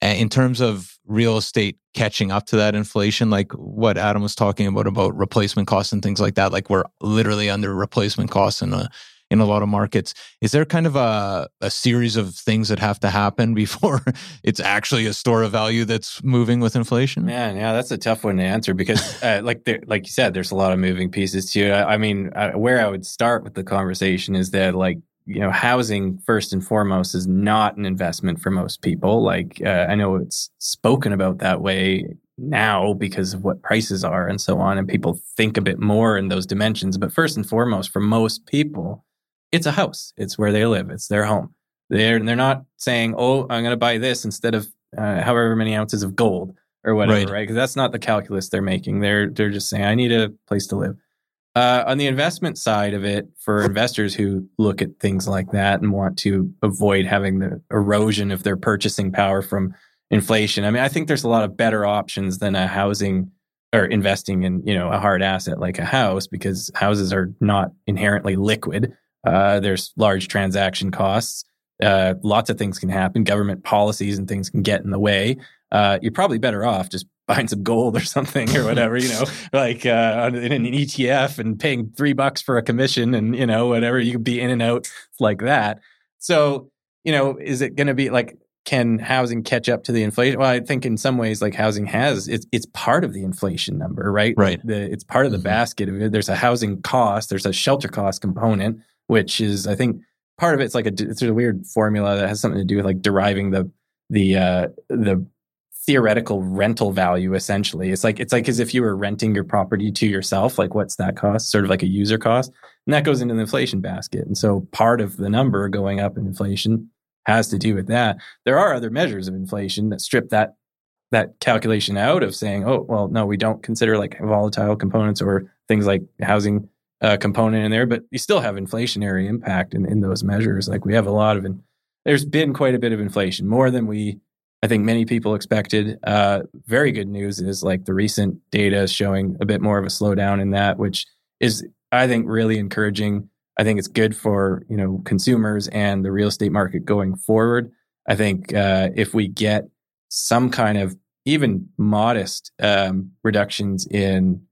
in terms of real estate catching up to that inflation like what adam was talking about about replacement costs and things like that like we're literally under replacement costs in a in a lot of markets. Is there kind of a, a series of things that have to happen before it's actually a store of value that's moving with inflation? Man, yeah, that's a tough one to answer because, uh, like, there, like you said, there's a lot of moving pieces to it. I, I mean, uh, where I would start with the conversation is that, like, you know, housing first and foremost is not an investment for most people. Like, uh, I know it's spoken about that way now because of what prices are and so on, and people think a bit more in those dimensions. But first and foremost, for most people, it's a house. It's where they live. It's their home. They're they're not saying, "Oh, I'm going to buy this instead of uh, however many ounces of gold or whatever," right? Because right? that's not the calculus they're making. They're they're just saying, "I need a place to live." Uh, on the investment side of it, for investors who look at things like that and want to avoid having the erosion of their purchasing power from inflation, I mean, I think there's a lot of better options than a housing or investing in you know a hard asset like a house because houses are not inherently liquid. Uh, there's large transaction costs. Uh, lots of things can happen. Government policies and things can get in the way. Uh, you're probably better off just buying some gold or something or whatever, you know, like uh, in an ETF and paying three bucks for a commission and, you know, whatever. You could be in and out like that. So, you know, is it going to be like, can housing catch up to the inflation? Well, I think in some ways, like housing has, it's, it's part of the inflation number, right? Right. The, it's part of the mm-hmm. basket of it. There's a housing cost, there's a shelter cost component which is I think part of it's like a it's a weird formula that has something to do with like deriving the the uh, the theoretical rental value essentially. It's like it's like as if you were renting your property to yourself like what's that cost? Sort of like a user cost and that goes into the inflation basket. And so part of the number going up in inflation has to do with that. There are other measures of inflation that strip that that calculation out of saying oh well no we don't consider like volatile components or things like housing uh, component in there, but you still have inflationary impact in, in those measures. Like we have a lot of, in, there's been quite a bit of inflation, more than we, I think many people expected. Uh, very good news is like the recent data is showing a bit more of a slowdown in that, which is, I think, really encouraging. I think it's good for you know consumers and the real estate market going forward. I think uh, if we get some kind of even modest um, reductions in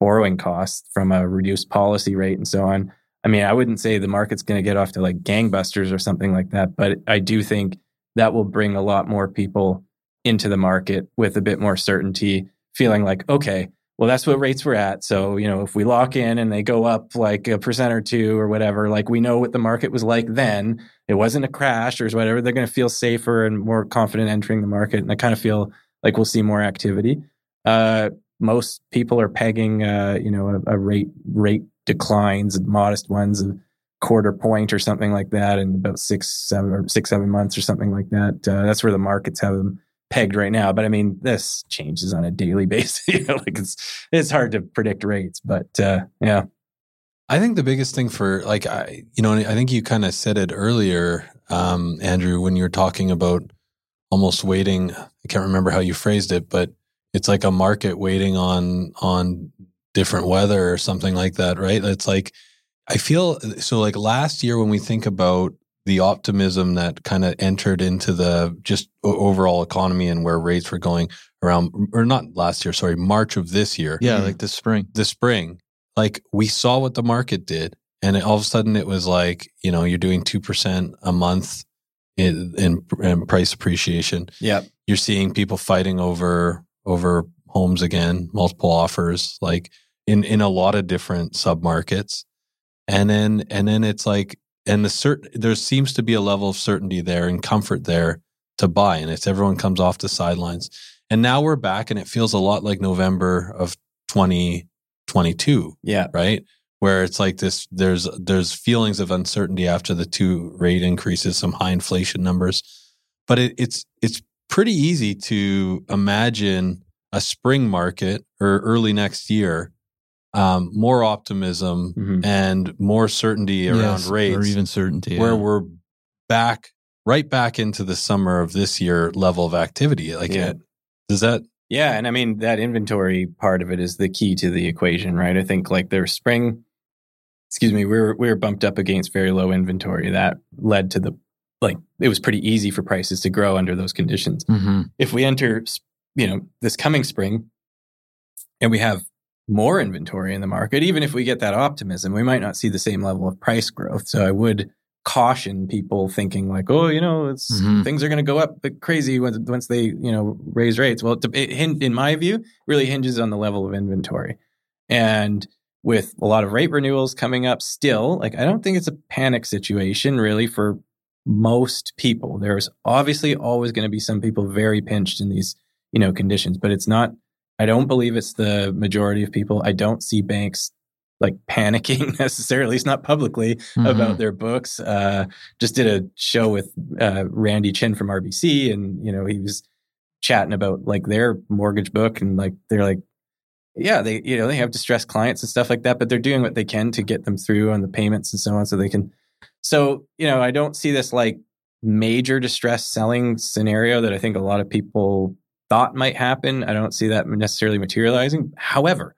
borrowing costs from a reduced policy rate and so on. I mean, I wouldn't say the market's going to get off to like gangbusters or something like that, but I do think that will bring a lot more people into the market with a bit more certainty, feeling like, okay, well, that's what rates we're at. So, you know, if we lock in and they go up like a percent or two or whatever, like we know what the market was like then, it wasn't a crash or whatever, they're going to feel safer and more confident entering the market. And I kind of feel like we'll see more activity. Uh, most people are pegging, uh, you know, a, a, rate rate declines, modest ones of quarter point or something like that, in about six, seven, six, seven months or something like that. Uh, that's where the markets have them pegged right now. But I mean, this changes on a daily basis. you know, like it's it's hard to predict rates, but uh, yeah. I think the biggest thing for like I, you know, I think you kind of said it earlier, um, Andrew, when you were talking about almost waiting. I can't remember how you phrased it, but it's like a market waiting on on different weather or something like that, right? It's like I feel so. Like last year, when we think about the optimism that kind of entered into the just overall economy and where rates were going around, or not last year, sorry, March of this year. Yeah, mm-hmm. like the spring. The spring. Like we saw what the market did. And all of a sudden it was like, you know, you're doing 2% a month in, in, in price appreciation. Yeah. You're seeing people fighting over, over homes again, multiple offers, like in, in a lot of different sub markets. And then, and then it's like, and the cert, there seems to be a level of certainty there and comfort there to buy. And it's everyone comes off the sidelines. And now we're back and it feels a lot like November of 2022. Yeah. Right. Where it's like this, there's, there's feelings of uncertainty after the two rate increases, some high inflation numbers, but it, it's, it's pretty easy to imagine a spring market or early next year um, more optimism mm-hmm. and more certainty around yes, rates, or even certainty, yeah. where we're back right back into the summer of this year level of activity. Like, yeah. it, does that? Yeah, and I mean that inventory part of it is the key to the equation, right? I think like their spring, excuse me, we were we were bumped up against very low inventory that led to the like it was pretty easy for prices to grow under those conditions. Mm-hmm. If we enter, you know, this coming spring, and we have more inventory in the market, even if we get that optimism, we might not see the same level of price growth. So I would caution people thinking like, oh, you know, it's mm-hmm. things are going to go up crazy once, once they, you know, raise rates. Well, it, it, in my view, really hinges on the level of inventory. And with a lot of rate renewals coming up still, like I don't think it's a panic situation really for most people. There's obviously always going to be some people very pinched in these, you know, conditions, but it's not I don't believe it's the majority of people. I don't see banks like panicking necessarily, at least not publicly, mm-hmm. about their books. Uh, just did a show with uh, Randy Chin from RBC, and you know he was chatting about like their mortgage book, and like they're like, yeah, they you know they have distressed clients and stuff like that, but they're doing what they can to get them through on the payments and so on, so they can. So you know, I don't see this like major distress selling scenario that I think a lot of people thought might happen. I don't see that necessarily materializing. However,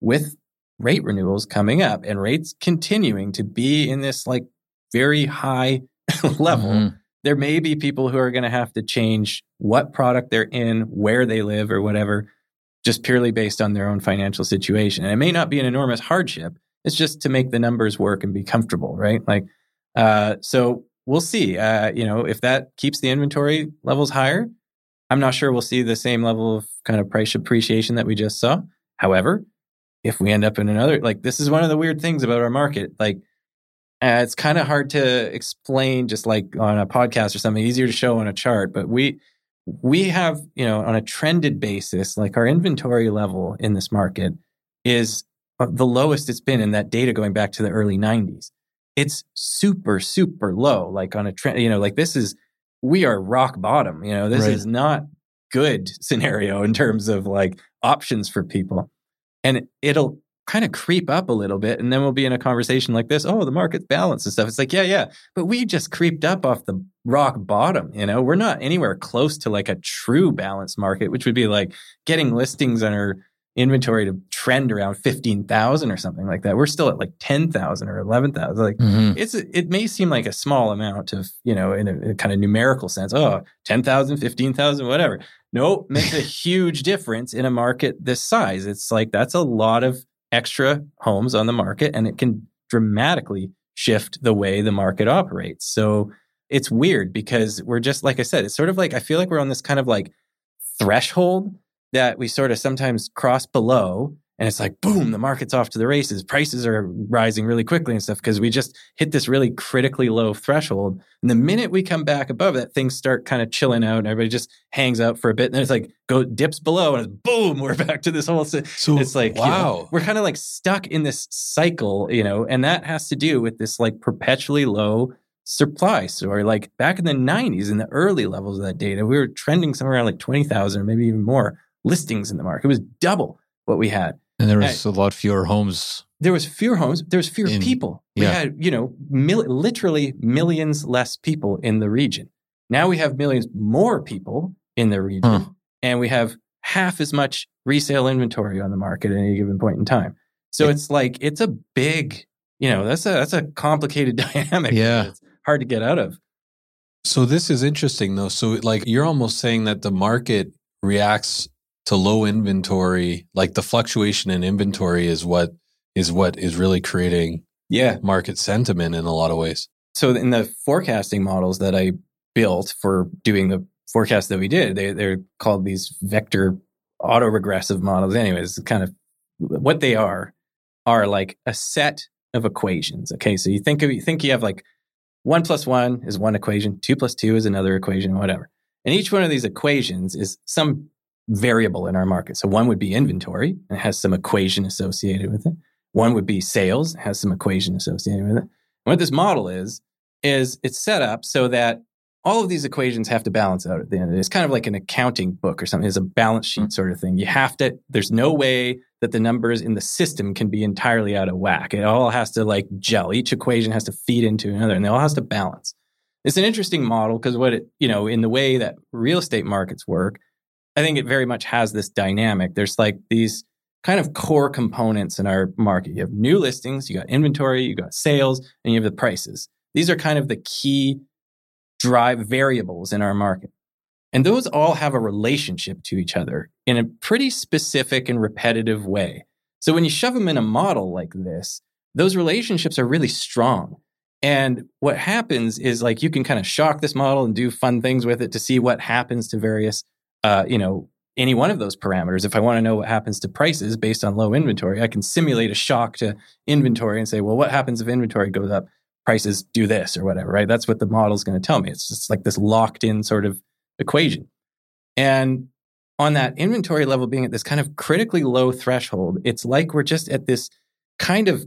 with rate renewals coming up and rates continuing to be in this like very high level, mm-hmm. there may be people who are going to have to change what product they're in, where they live, or whatever, just purely based on their own financial situation. And it may not be an enormous hardship. It's just to make the numbers work and be comfortable, right? Like, uh, so we'll see. Uh, you know, if that keeps the inventory levels higher, I'm not sure we'll see the same level of kind of price appreciation that we just saw. However, if we end up in another, like this is one of the weird things about our market. Like uh, it's kind of hard to explain just like on a podcast or something, easier to show on a chart. But we, we have, you know, on a trended basis, like our inventory level in this market is uh, the lowest it's been in that data going back to the early 90s. It's super, super low. Like on a trend, you know, like this is we are rock bottom. You know, this right. is not good scenario in terms of like options for people. And it'll kind of creep up a little bit. And then we'll be in a conversation like this. Oh, the market's balanced and stuff. It's like, yeah, yeah. But we just creeped up off the rock bottom. You know, we're not anywhere close to like a true balanced market, which would be like getting listings on our inventory to trend around 15,000 or something like that. We're still at like 10,000 or 11,000. Like mm-hmm. it's, it may seem like a small amount of, you know, in a, a kind of numerical sense. Oh, 10,000, 15,000, whatever. No, makes a huge difference in a market this size. It's like that's a lot of extra homes on the market and it can dramatically shift the way the market operates. So it's weird because we're just, like I said, it's sort of like, I feel like we're on this kind of like threshold that we sort of sometimes cross below and it's like, boom, the market's off to the races. Prices are rising really quickly and stuff because we just hit this really critically low threshold. And the minute we come back above that, things start kind of chilling out and everybody just hangs out for a bit. And then it's like, go dips below and it's boom, we're back to this whole. So it's like, wow, you know, we're kind of like stuck in this cycle, you know, and that has to do with this like perpetually low supply. So, or like back in the 90s, in the early levels of that data, we were trending somewhere around like 20,000 or maybe even more listings in the market. It was double what we had. And there was a lot fewer homes. There was fewer homes. There was fewer in, people. We yeah. had, you know, mil- literally millions less people in the region. Now we have millions more people in the region, huh. and we have half as much resale inventory on the market at any given point in time. So yeah. it's like it's a big, you know, that's a that's a complicated dynamic. Yeah, it's hard to get out of. So this is interesting though. So like you're almost saying that the market reacts to low inventory, like the fluctuation in inventory is what is what is really creating yeah market sentiment in a lot of ways. So in the forecasting models that I built for doing the forecast that we did, they they're called these vector autoregressive models. Anyways, kind of what they are are like a set of equations. Okay, so you think of you think you have like one plus one is one equation, two plus two is another equation, whatever. And each one of these equations is some variable in our market. So one would be inventory and has some equation associated with it. One would be sales, has some equation associated with it. And what this model is, is it's set up so that all of these equations have to balance out at the end. It's kind of like an accounting book or something. It's a balance sheet sort of thing. You have to, there's no way that the numbers in the system can be entirely out of whack. It all has to like gel. Each equation has to feed into another and it all has to balance. It's an interesting model because what it, you know, in the way that real estate markets work, I think it very much has this dynamic. There's like these kind of core components in our market. You have new listings, you got inventory, you got sales, and you have the prices. These are kind of the key drive variables in our market. And those all have a relationship to each other in a pretty specific and repetitive way. So when you shove them in a model like this, those relationships are really strong. And what happens is like you can kind of shock this model and do fun things with it to see what happens to various uh, you know, any one of those parameters. If I want to know what happens to prices based on low inventory, I can simulate a shock to inventory and say, well, what happens if inventory goes up? Prices do this or whatever, right? That's what the model is going to tell me. It's just like this locked in sort of equation. And on that inventory level being at this kind of critically low threshold, it's like we're just at this kind of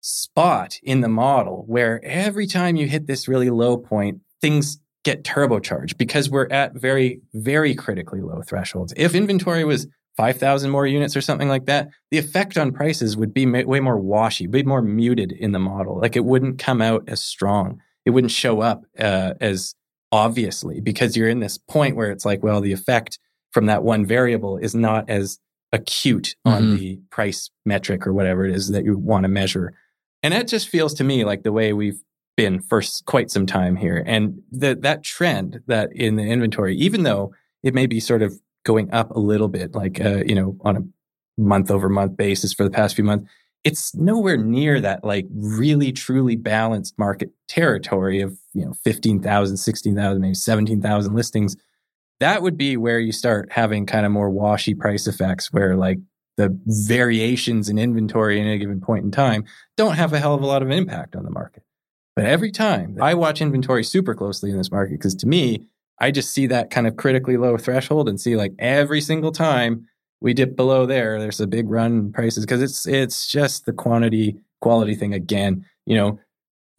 spot in the model where every time you hit this really low point, things get turbocharged because we're at very, very critically low thresholds. If inventory was 5,000 more units or something like that, the effect on prices would be way more washy, be more muted in the model. Like it wouldn't come out as strong. It wouldn't show up uh, as obviously because you're in this point where it's like, well, the effect from that one variable is not as acute on mm-hmm. the price metric or whatever it is that you want to measure. And that just feels to me like the way we've been for quite some time here. And that that trend that in the inventory, even though it may be sort of going up a little bit, like, uh, you know, on a month over month basis for the past few months, it's nowhere near that like really truly balanced market territory of, you know, 15,000, 16,000, maybe 17,000 listings. That would be where you start having kind of more washy price effects where like the variations in inventory at any given point in time don't have a hell of a lot of impact on the market. But every time I watch inventory super closely in this market, because to me, I just see that kind of critically low threshold and see like every single time we dip below there, there's a big run in prices because it's it's just the quantity quality thing again. You know,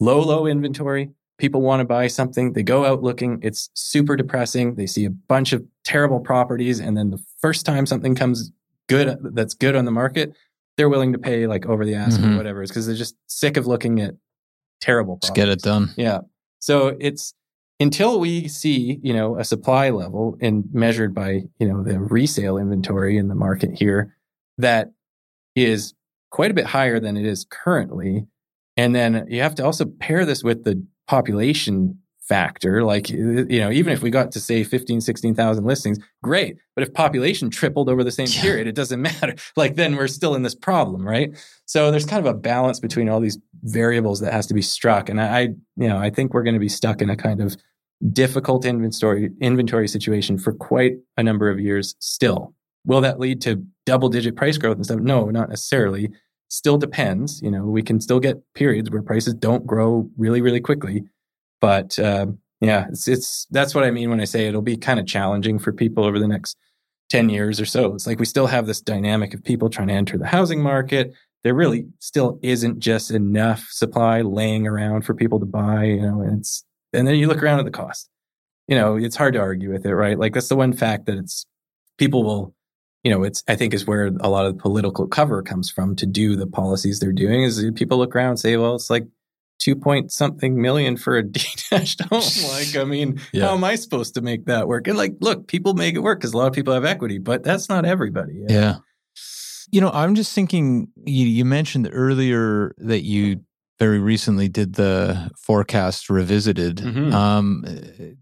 low low inventory. People want to buy something. They go out looking. It's super depressing. They see a bunch of terrible properties, and then the first time something comes good that's good on the market, they're willing to pay like over the ask mm-hmm. or whatever. It's because they're just sick of looking at terrible. Just get it done. Yeah. So it's until we see, you know, a supply level and measured by, you know, the resale inventory in the market here that is quite a bit higher than it is currently. And then you have to also pair this with the population factor. Like, you know, even if we got to say 15, 16,000 listings, great. But if population tripled over the same yeah. period, it doesn't matter. Like, then we're still in this problem, right? So there's kind of a balance between all these variables that has to be struck. And I, you know, I think we're going to be stuck in a kind of difficult inventory inventory situation for quite a number of years still. will that lead to double digit price growth and stuff? No, not necessarily. Still depends. You know, we can still get periods where prices don't grow really, really quickly. But uh, yeah, it's, it's that's what I mean when I say it'll be kind of challenging for people over the next 10 years or so. It's like we still have this dynamic of people trying to enter the housing market. There really still isn't just enough supply laying around for people to buy, you know, and it's and then you look around at the cost. You know, it's hard to argue with it, right? Like that's the one fact that it's people will you know, it's, I think is where a lot of the political cover comes from to do the policies they're doing is people look around and say, well, it's like two point something million for a detached home. like, I mean, yeah. how am I supposed to make that work? And like, look, people make it work because a lot of people have equity, but that's not everybody. Yeah. yeah. You know, I'm just thinking, you, you mentioned earlier that you very recently did the forecast revisited. Mm-hmm. Um,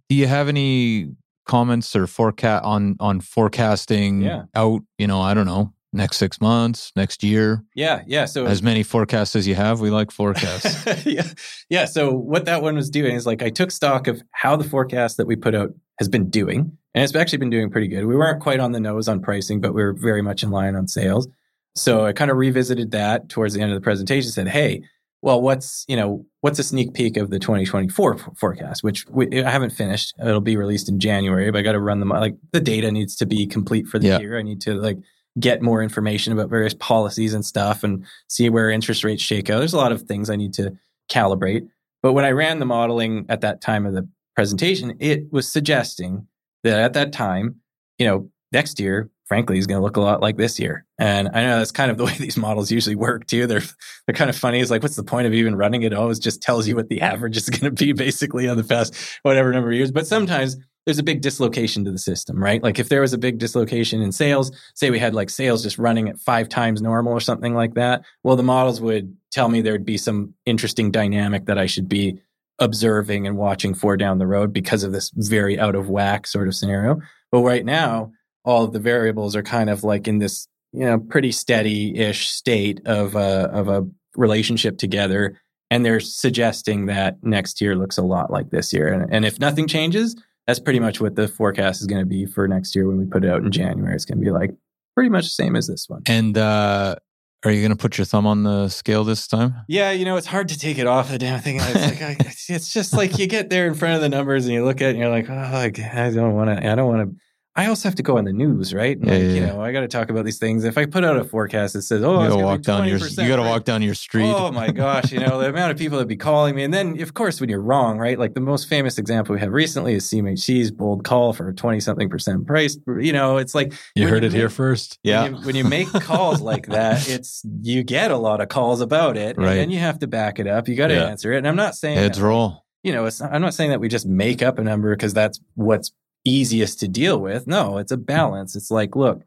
do you have any comments or forecast on on forecasting yeah. out you know i don't know next six months next year yeah yeah so as many forecasts as you have we like forecasts yeah yeah so what that one was doing is like i took stock of how the forecast that we put out has been doing and it's actually been doing pretty good we weren't quite on the nose on pricing but we were very much in line on sales so i kind of revisited that towards the end of the presentation said hey well, what's you know what's a sneak peek of the 2024 forecast, which we, I haven't finished. It'll be released in January, but I got to run them. Like the data needs to be complete for the yeah. year. I need to like get more information about various policies and stuff, and see where interest rates shake out. There's a lot of things I need to calibrate. But when I ran the modeling at that time of the presentation, it was suggesting that at that time, you know, next year frankly is going to look a lot like this year. And I know that's kind of the way these models usually work too. They're they're kind of funny. It's like, what's the point of even running it? it always just tells you what the average is going to be basically on the past whatever number of years. But sometimes there's a big dislocation to the system, right? Like if there was a big dislocation in sales, say we had like sales just running at five times normal or something like that, well, the models would tell me there'd be some interesting dynamic that I should be observing and watching for down the road because of this very out of whack sort of scenario. But right now, all of the variables are kind of like in this you know pretty steady-ish state of a of a relationship together and they're suggesting that next year looks a lot like this year and, and if nothing changes that's pretty much what the forecast is going to be for next year when we put it out in january it's going to be like pretty much the same as this one and uh are you going to put your thumb on the scale this time? Yeah, you know, it's hard to take it off the damn thing. It's, like, I, it's just like you get there in front of the numbers and you look at it and you're like, oh, I don't want to, I don't want to I also have to go on the news, right? Yeah, like, yeah, You know, I got to talk about these things. If I put out a forecast that says, "Oh, you got to walk down your, you got to right? walk down your street." Oh my gosh, you know the amount of people that be calling me, and then of course when you're wrong, right? Like the most famous example we have recently is CMHC's bold call for a twenty something percent price. You know, it's like you heard you it make, here first. Yeah, when you, when you make calls like that, it's you get a lot of calls about it, right? And then you have to back it up. You got to yeah. answer it. And I'm not saying heads that, roll. You know, it's, I'm not saying that we just make up a number because that's what's easiest to deal mm-hmm. with. No, it's a mm-hmm. balance. It's like, look,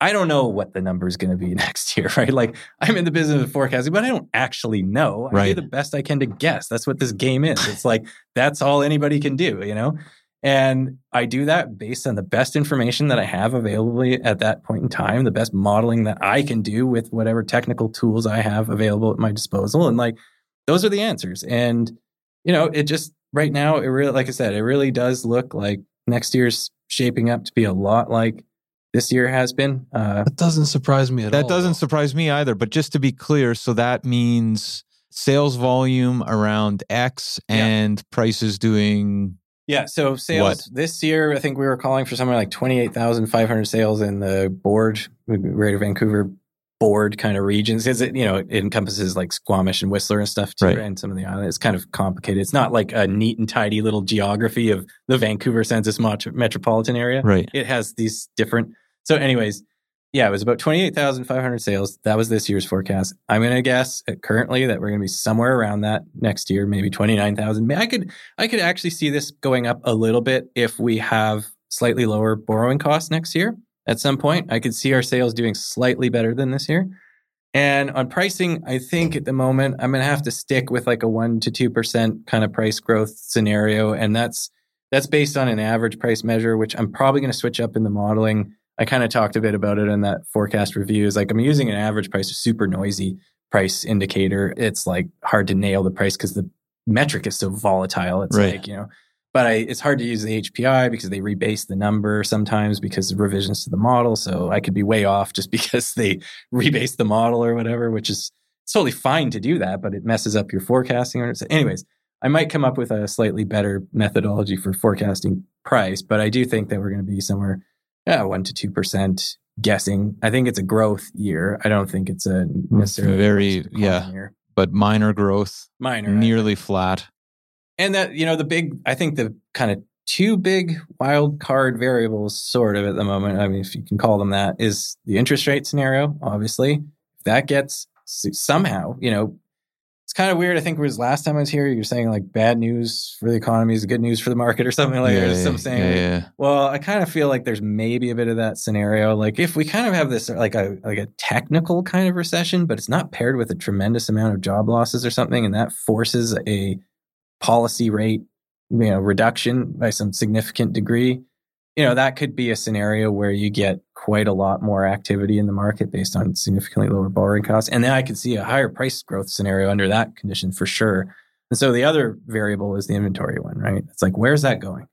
I don't know what the number is going to be next year, right? Like I'm in the business of forecasting, but I don't actually know. I right. do the best I can to guess. That's what this game is. It's like that's all anybody can do, you know? And I do that based on the best information that I have available at that point in time, the best modeling that I can do with whatever technical tools I have available at my disposal. And like those are the answers. And, you know, it just right now, it really, like I said, it really does look like next year's shaping up to be a lot like this year has been. Uh, that doesn't surprise me at that all. That doesn't surprise me either. But just to be clear, so that means sales volume around X and yeah. prices doing. Yeah, so sales what? this year, I think we were calling for somewhere like 28,500 sales in the board, Greater Vancouver board kind of regions because it you know it encompasses like Squamish and Whistler and stuff too, right. and some of the islands. It's kind of complicated. It's not like a neat and tidy little geography of the Vancouver census metropolitan area. Right. It has these different. So, anyways, yeah, it was about twenty eight thousand five hundred sales. That was this year's forecast. I'm going to guess uh, currently that we're going to be somewhere around that next year, maybe twenty nine thousand. I could I could actually see this going up a little bit if we have slightly lower borrowing costs next year at some point. Uh-huh. I could see our sales doing slightly better than this year. And on pricing, I think at the moment I'm going to have to stick with like a 1 to 2% kind of price growth scenario and that's that's based on an average price measure which I'm probably going to switch up in the modeling. I kind of talked a bit about it in that forecast review. Is like I'm using an average price, a super noisy price indicator. It's like hard to nail the price because the metric is so volatile. It's right. like, you know, but I, it's hard to use the HPI because they rebase the number sometimes because of revisions to the model. So I could be way off just because they rebase the model or whatever, which is totally fine to do that, but it messes up your forecasting. Anyways, I might come up with a slightly better methodology for forecasting price, but I do think that we're going to be somewhere, yeah, one to two percent guessing. I think it's a growth year. I don't think it's a mm, necessarily very yeah, year. but minor growth, minor, nearly flat and that you know the big i think the kind of two big wild card variables sort of at the moment i mean if you can call them that is the interest rate scenario obviously. If that gets somehow you know it's kind of weird. I think it was last time i was here you're saying like bad news for the economy is good news for the market or something like yeah, that some saying yeah, yeah. well i kind of feel like there's maybe a bit of that scenario. Like if we kind of have this like a like a technical kind of recession but it's not paired with a tremendous amount of job losses or something and that forces a policy rate you know reduction by some significant degree you know that could be a scenario where you get quite a lot more activity in the market based on significantly lower borrowing costs. And then i could see a higher price growth scenario under that condition for sure. And so the other variable is the inventory one right? It's like where's that going?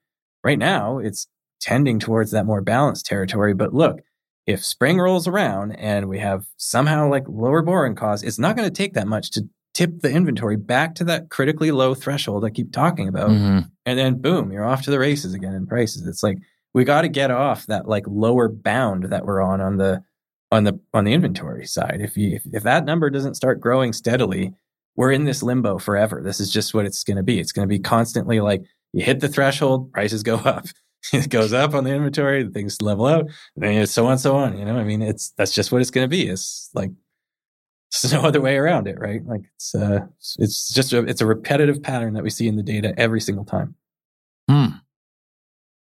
Right now it's tending towards that more balanced territory. But look if spring rolls around and we have somehow like lower borrowing costs it's not going to take that much to tip the inventory back to that critically low threshold I keep talking about. Mm-hmm. And then boom, you're off to the races again in prices. It's like we got to get off that like lower bound that we're on on the on the on the inventory side. If you if, if that number doesn't start growing steadily, we're in this limbo forever. This is just what it's going to be. It's going to be constantly like you hit the threshold, prices go up. it goes up on the inventory, things level out, and then so on, so on. You know, I mean, it's that's just what it's going to be. It's like there's no other way around it, right? Like it's uh, it's just a, it's a repetitive pattern that we see in the data every single time. Hmm.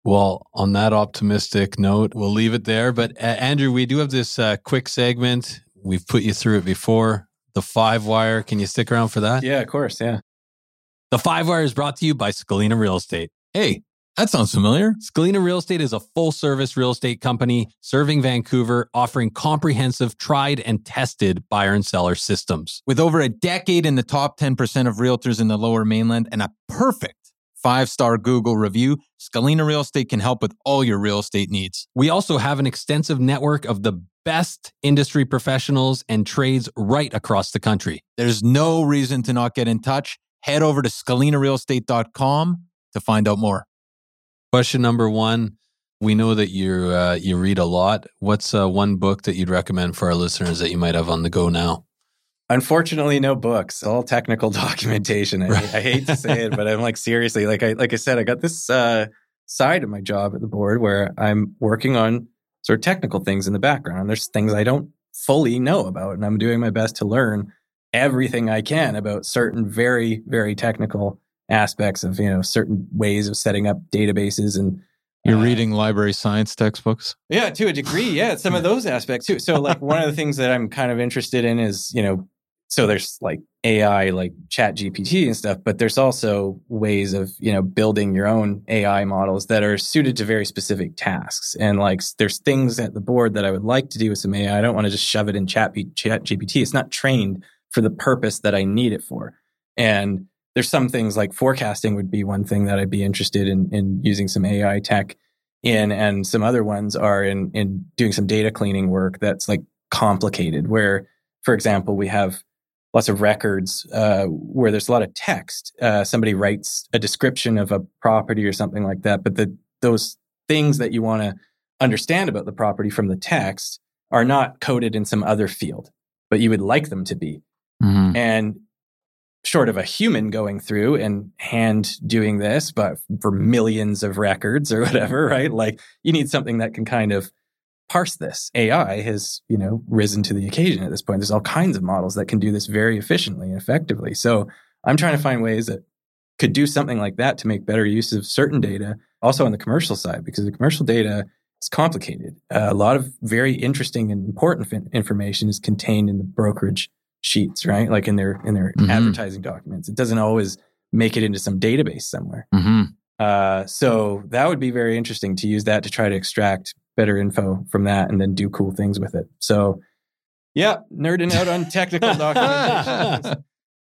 Well, on that optimistic note, we'll leave it there. But uh, Andrew, we do have this uh, quick segment. We've put you through it before. The five wire. Can you stick around for that? Yeah, of course. Yeah. The five wire is brought to you by Scalina Real Estate. Hey, that sounds familiar. Scalina Real Estate is a full service real estate company serving Vancouver, offering comprehensive, tried and tested buyer and seller systems. With over a decade in the top 10% of realtors in the lower mainland and a perfect five star Google review, Scalina Real Estate can help with all your real estate needs. We also have an extensive network of the best industry professionals and trades right across the country. There's no reason to not get in touch. Head over to scalinarealestate.com to find out more. Question number one. We know that you uh, you read a lot. What's uh, one book that you'd recommend for our listeners that you might have on the go now? Unfortunately, no books. All technical documentation. I, I hate to say it, but I'm like seriously, like I like I said, I got this uh, side of my job at the board where I'm working on sort of technical things in the background. There's things I don't fully know about, and I'm doing my best to learn everything I can about certain very very technical aspects of you know certain ways of setting up databases and you're uh, reading library science textbooks? Yeah to a degree yeah some of those aspects too. So like one of the things that i'm kind of interested in is you know so there's like ai like chat gpt and stuff but there's also ways of you know building your own ai models that are suited to very specific tasks. And like there's things at the board that i would like to do with some ai i. Don't want to just shove it in chat, chat gpt it's not trained for the purpose that i need it for. And there's some things like forecasting would be one thing that I'd be interested in in using some AI tech in, and some other ones are in in doing some data cleaning work that's like complicated. Where, for example, we have lots of records uh, where there's a lot of text. Uh, somebody writes a description of a property or something like that, but the those things that you want to understand about the property from the text are not coded in some other field, but you would like them to be. Mm-hmm. And short of a human going through and hand doing this, but for millions of records or whatever, right? Like you need something that can kind of parse this. AI has, you know, risen to the occasion at this point. There's all kinds of models that can do this very efficiently and effectively. So I'm trying to find ways that could do something like that to make better use of certain data, also on the commercial side, because the commercial data is complicated. Uh, a lot of very interesting and important information is contained in the brokerage sheets, right? Like in their in their mm-hmm. advertising documents. It doesn't always make it into some database somewhere. Mm-hmm. Uh, so that would be very interesting to use that to try to extract better info from that and then do cool things with it. So yeah, nerding out on technical documentation.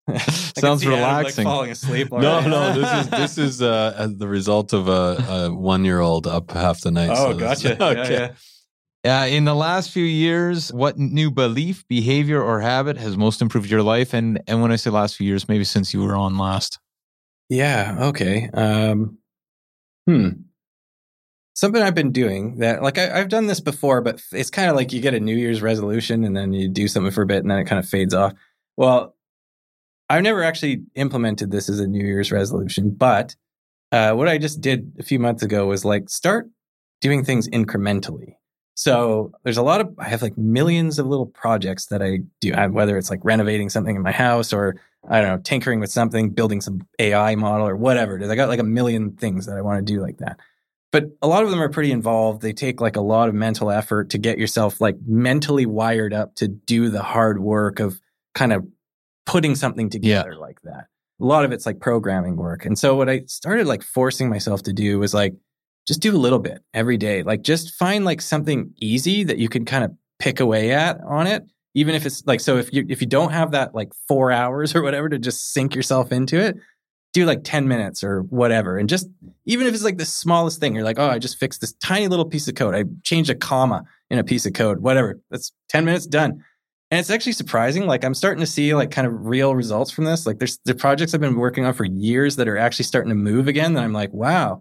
Sounds relaxing. Like falling asleep. no, no. This is this is uh, the result of a, a one year old up half the night. Oh, so gotcha. okay. Yeah, yeah. Uh, in the last few years, what new belief, behavior, or habit has most improved your life? And and when I say last few years, maybe since you were on last. Yeah. Okay. Um, hmm. Something I've been doing that, like I, have done this before, but it's kind of like you get a New Year's resolution and then you do something for a bit and then it kind of fades off. Well, I've never actually implemented this as a New Year's resolution, but uh, what I just did a few months ago was like start doing things incrementally. So there's a lot of, I have like millions of little projects that I do, whether it's like renovating something in my house or I don't know, tinkering with something, building some AI model or whatever it is. I got like a million things that I want to do like that. But a lot of them are pretty involved. They take like a lot of mental effort to get yourself like mentally wired up to do the hard work of kind of putting something together yeah. like that. A lot of it's like programming work. And so what I started like forcing myself to do was like just do a little bit every day. Like just find like something easy that you can kind of pick away at on it. Even if it's like so if you if you don't have that like 4 hours or whatever to just sink yourself into it, do like 10 minutes or whatever. And just even if it's like the smallest thing, you're like, "Oh, I just fixed this tiny little piece of code. I changed a comma in a piece of code, whatever. That's 10 minutes done." And it's actually surprising. Like I'm starting to see like kind of real results from this. Like there's the projects I've been working on for years that are actually starting to move again. That I'm like, wow,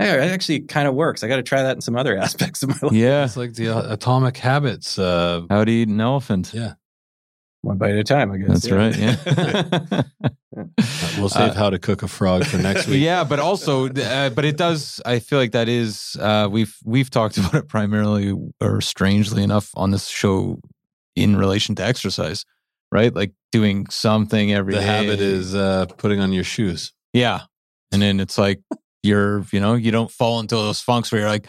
hey, it actually kind of works. I got to try that in some other aspects of my life. Yeah, it's like the uh, atomic habits. Uh, How to eat an elephant. Yeah, one bite at a time. I guess that's yeah. right. Yeah. we'll save uh, how to cook a frog for next week. Yeah, but also, uh, but it does. I feel like that is uh, we've we've talked about it primarily, or strangely enough, on this show in relation to exercise, right? Like doing something every the day. habit is uh, putting on your shoes. Yeah. And then it's like you're, you know, you don't fall into those funks where you're like,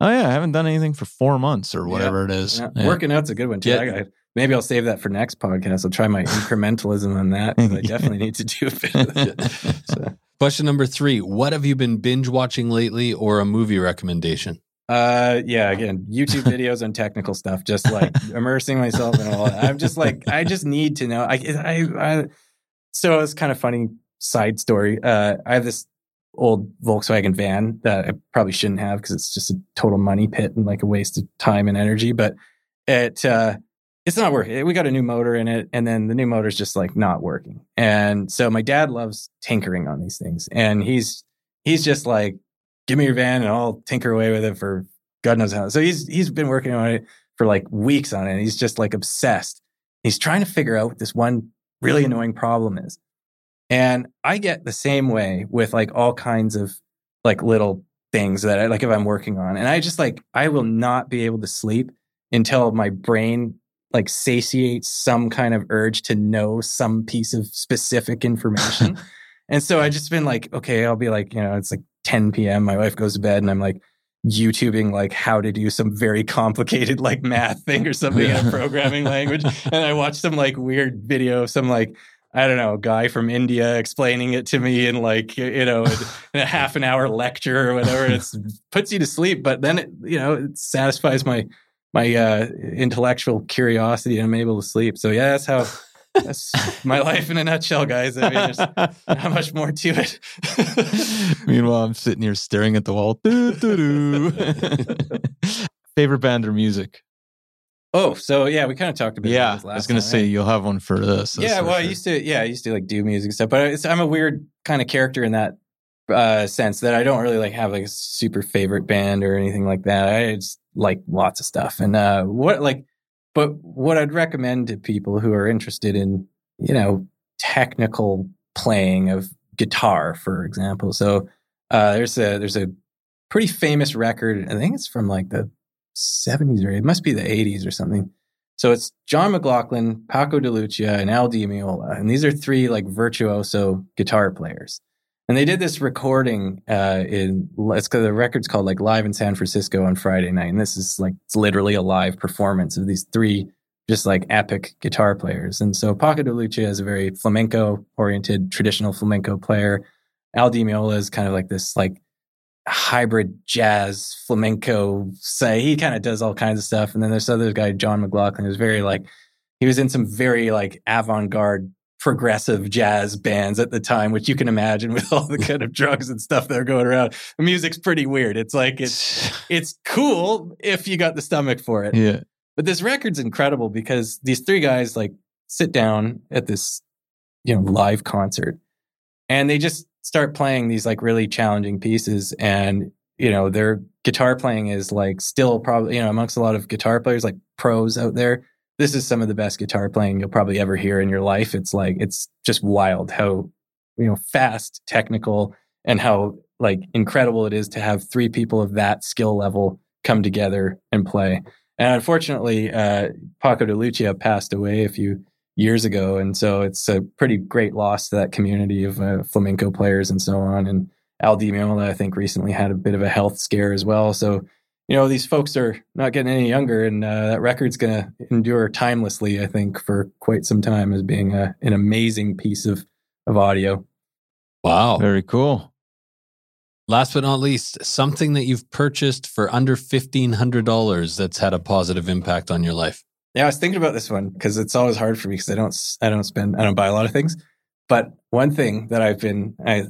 oh yeah, I haven't done anything for four months or whatever yeah. it is. Yeah. Yeah. Working out's a good one too. Yeah. maybe I'll save that for next podcast. I'll try my incrementalism on that. I definitely need to do a bit of that. So. Question number three: What have you been binge watching lately, or a movie recommendation? Uh, yeah, again, YouTube videos on technical stuff, just like immersing myself in all. That. I'm just like, I just need to know. I, I, I so it's kind of funny side story. Uh, I have this old Volkswagen van that I probably shouldn't have because it's just a total money pit and like a waste of time and energy. But it, uh, it's not working. We got a new motor in it, and then the new motor's just like not working. And so my dad loves tinkering on these things, and he's he's just like give me your van and I'll tinker away with it for God knows how. So he's he's been working on it for like weeks on it. he's just like obsessed. He's trying to figure out what this one really annoying problem is. And I get the same way with like all kinds of like little things that I like if I'm working on. And I just like I will not be able to sleep until my brain like satiates some kind of urge to know some piece of specific information. and so I just been like, okay, I'll be like, you know, it's like 10 p.m. My wife goes to bed and I'm like YouTubing like how to do some very complicated like math thing or something in a programming language. And I watch some like weird video of some like, I don't know, guy from India explaining it to me in like, you know, in a half an hour lecture or whatever. It puts you to sleep, but then it, you know, it satisfies my, my uh, intellectual curiosity and I'm able to sleep. So yeah, that's how that's my life in a nutshell, guys. I mean, there's not much more to it. Meanwhile, I'm sitting here staring at the wall. Favorite band or music? Oh, so yeah, we kind of talked about. Yeah, I was going to say you'll have one for this. Yeah, well, sure. I used to. Yeah, I used to like do music stuff, but I'm a weird kind of character in that uh, sense that I don't really like have like a super favorite band or anything like that. I just like lots of stuff, and uh, what like but what I'd recommend to people who are interested in, you know, technical playing of guitar, for example. So uh, there's a there's a pretty famous record. I think it's from like the 70s or it must be the 80s or something. So it's John McLaughlin, Paco de Lucia, and Al Di Meola, and these are three like virtuoso guitar players. And they did this recording uh, in it's the record's called like live in San Francisco on Friday night, and this is like it's literally a live performance of these three just like epic guitar players. And so Paco de Lucia is a very flamenco oriented traditional flamenco player. Al Di Meola is kind of like this like hybrid jazz flamenco. Say he kind of does all kinds of stuff. And then there's other guy John McLaughlin who's very like he was in some very like avant garde progressive jazz bands at the time, which you can imagine with all the kind of drugs and stuff that are going around. The music's pretty weird. It's like it's it's cool if you got the stomach for it. Yeah. But this record's incredible because these three guys like sit down at this, you know, live concert and they just start playing these like really challenging pieces and you know their guitar playing is like still probably you know amongst a lot of guitar players like pros out there this is some of the best guitar playing you'll probably ever hear in your life. It's like it's just wild how you know fast technical and how like incredible it is to have three people of that skill level come together and play. And unfortunately uh paco de lucia passed away a few years ago and so it's a pretty great loss to that community of uh, flamenco players and so on and Al Di Meola, I think, recently had a bit of a health scare as well. So, you know, these folks are not getting any younger, and uh, that record's going to endure timelessly, I think, for quite some time as being a, an amazing piece of, of audio. Wow. Very cool. Last but not least, something that you've purchased for under $1,500 that's had a positive impact on your life. Yeah, I was thinking about this one because it's always hard for me because I don't, I don't spend, I don't buy a lot of things. But one thing that I've been, I,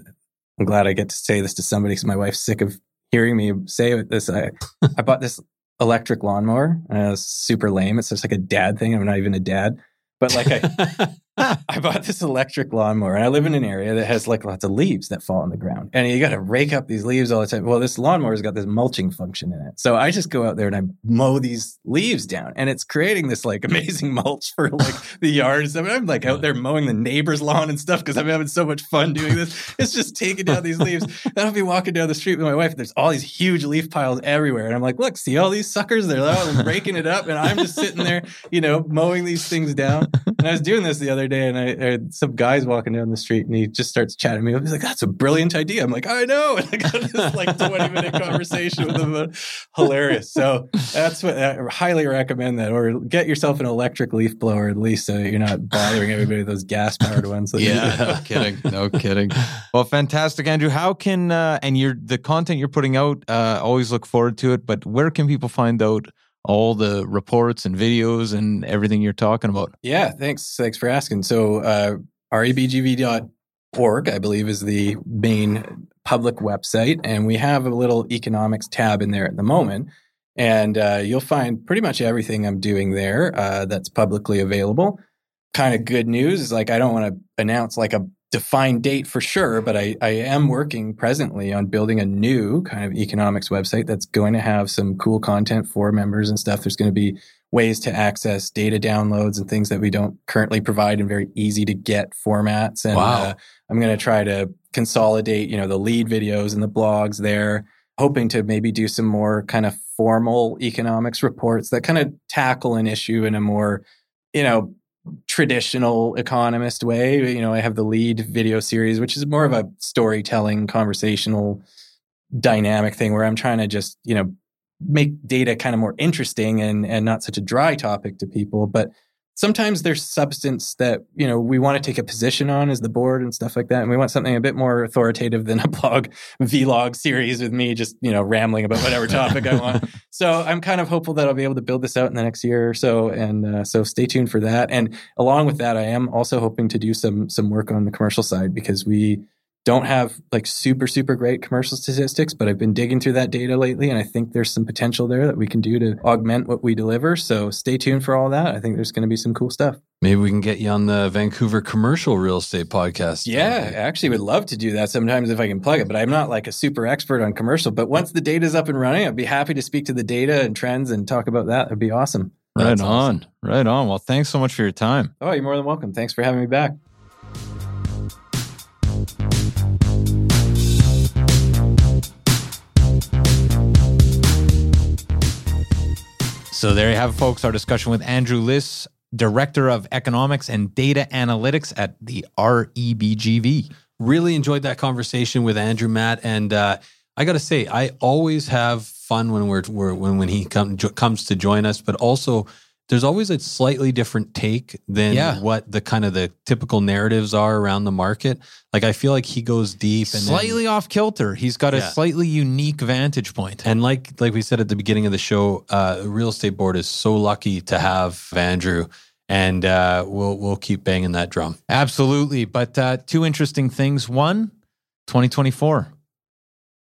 I'm glad I get to say this to somebody because my wife's sick of hearing me say this. I, I bought this electric lawnmower and it was super lame. It's just like a dad thing. I'm not even a dad, but like I, I bought this electric lawnmower and I live in an area that has like lots of leaves that fall on the ground. And you got to rake up these leaves all the time. Well, this lawnmower's got this mulching function in it. So I just go out there and I mow these leaves down and it's creating this like amazing mulch for like the yard and. And I'm like out there mowing the neighbor's lawn and stuff because I'm having so much fun doing this. It's just taking down these leaves. Then I'll be walking down the street with my wife and there's all these huge leaf piles everywhere. And I'm like, look, see all these suckers? They're all raking it up. And I'm just sitting there, you know, mowing these things down. And I was doing this the other day and I heard some guys walking down the street and he just starts chatting me. Up. He's like, that's a brilliant idea. I'm like, I know. And I got this like 20 minute conversation with him. Hilarious. So that's what I highly recommend that. Or get yourself an electric leaf blower at least so you're not bothering everybody with those gas powered ones. yeah, no kidding. No kidding. Well, fantastic, Andrew. How can, uh, and you're, the content you're putting out, uh, always look forward to it, but where can people find out all the reports and videos and everything you're talking about. Yeah, thanks. Thanks for asking. So, uh, rebgv.org, I believe, is the main public website. And we have a little economics tab in there at the moment. And uh, you'll find pretty much everything I'm doing there uh, that's publicly available. Kind of good news is like, I don't want to announce like a defined date for sure, but I, I am working presently on building a new kind of economics website that's going to have some cool content for members and stuff. There's going to be ways to access data downloads and things that we don't currently provide in very easy to get formats. And wow. uh, I'm going to try to consolidate, you know, the lead videos and the blogs there, hoping to maybe do some more kind of formal economics reports that kind of tackle an issue in a more, you know, traditional economist way. You know, I have the lead video series, which is more of a storytelling, conversational, dynamic thing where I'm trying to just, you know, make data kind of more interesting and and not such a dry topic to people. But sometimes there's substance that you know we want to take a position on as the board and stuff like that and we want something a bit more authoritative than a blog vlog series with me just you know rambling about whatever topic i want. So i'm kind of hopeful that i'll be able to build this out in the next year or so and uh, so stay tuned for that. And along with that i am also hoping to do some some work on the commercial side because we don't have like super super great commercial statistics but i've been digging through that data lately and i think there's some potential there that we can do to augment what we deliver. So stay tuned for all that. I think there's going to be some cool stuff. Maybe we can get you on the vancouver commercial real estate podcast. Yeah i actually would love to do that sometimes if i can plug it but i'm not like a super expert on commercial. But once the data's up and running i'd be happy to speak to the data and trends and talk about that. It'd be awesome. Right That's on. Awesome. right on. Well thanks so much for your time. Oh you're more than welcome. Thanks for having me back So there you have folks. Our discussion with Andrew Lis, Director of Economics and Data Analytics at the REBGV. Really enjoyed that conversation with Andrew Matt, and uh, I got to say, I always have fun when we're, we're when when he come, comes to join us, but also there's always a slightly different take than yeah. what the kind of the typical narratives are around the market. Like I feel like he goes deep and slightly then, off kilter. He's got yeah. a slightly unique vantage point. And like like we said at the beginning of the show, uh, real estate board is so lucky to have Andrew and uh, we'll we'll keep banging that drum. Absolutely. But uh, two interesting things. One, 2024,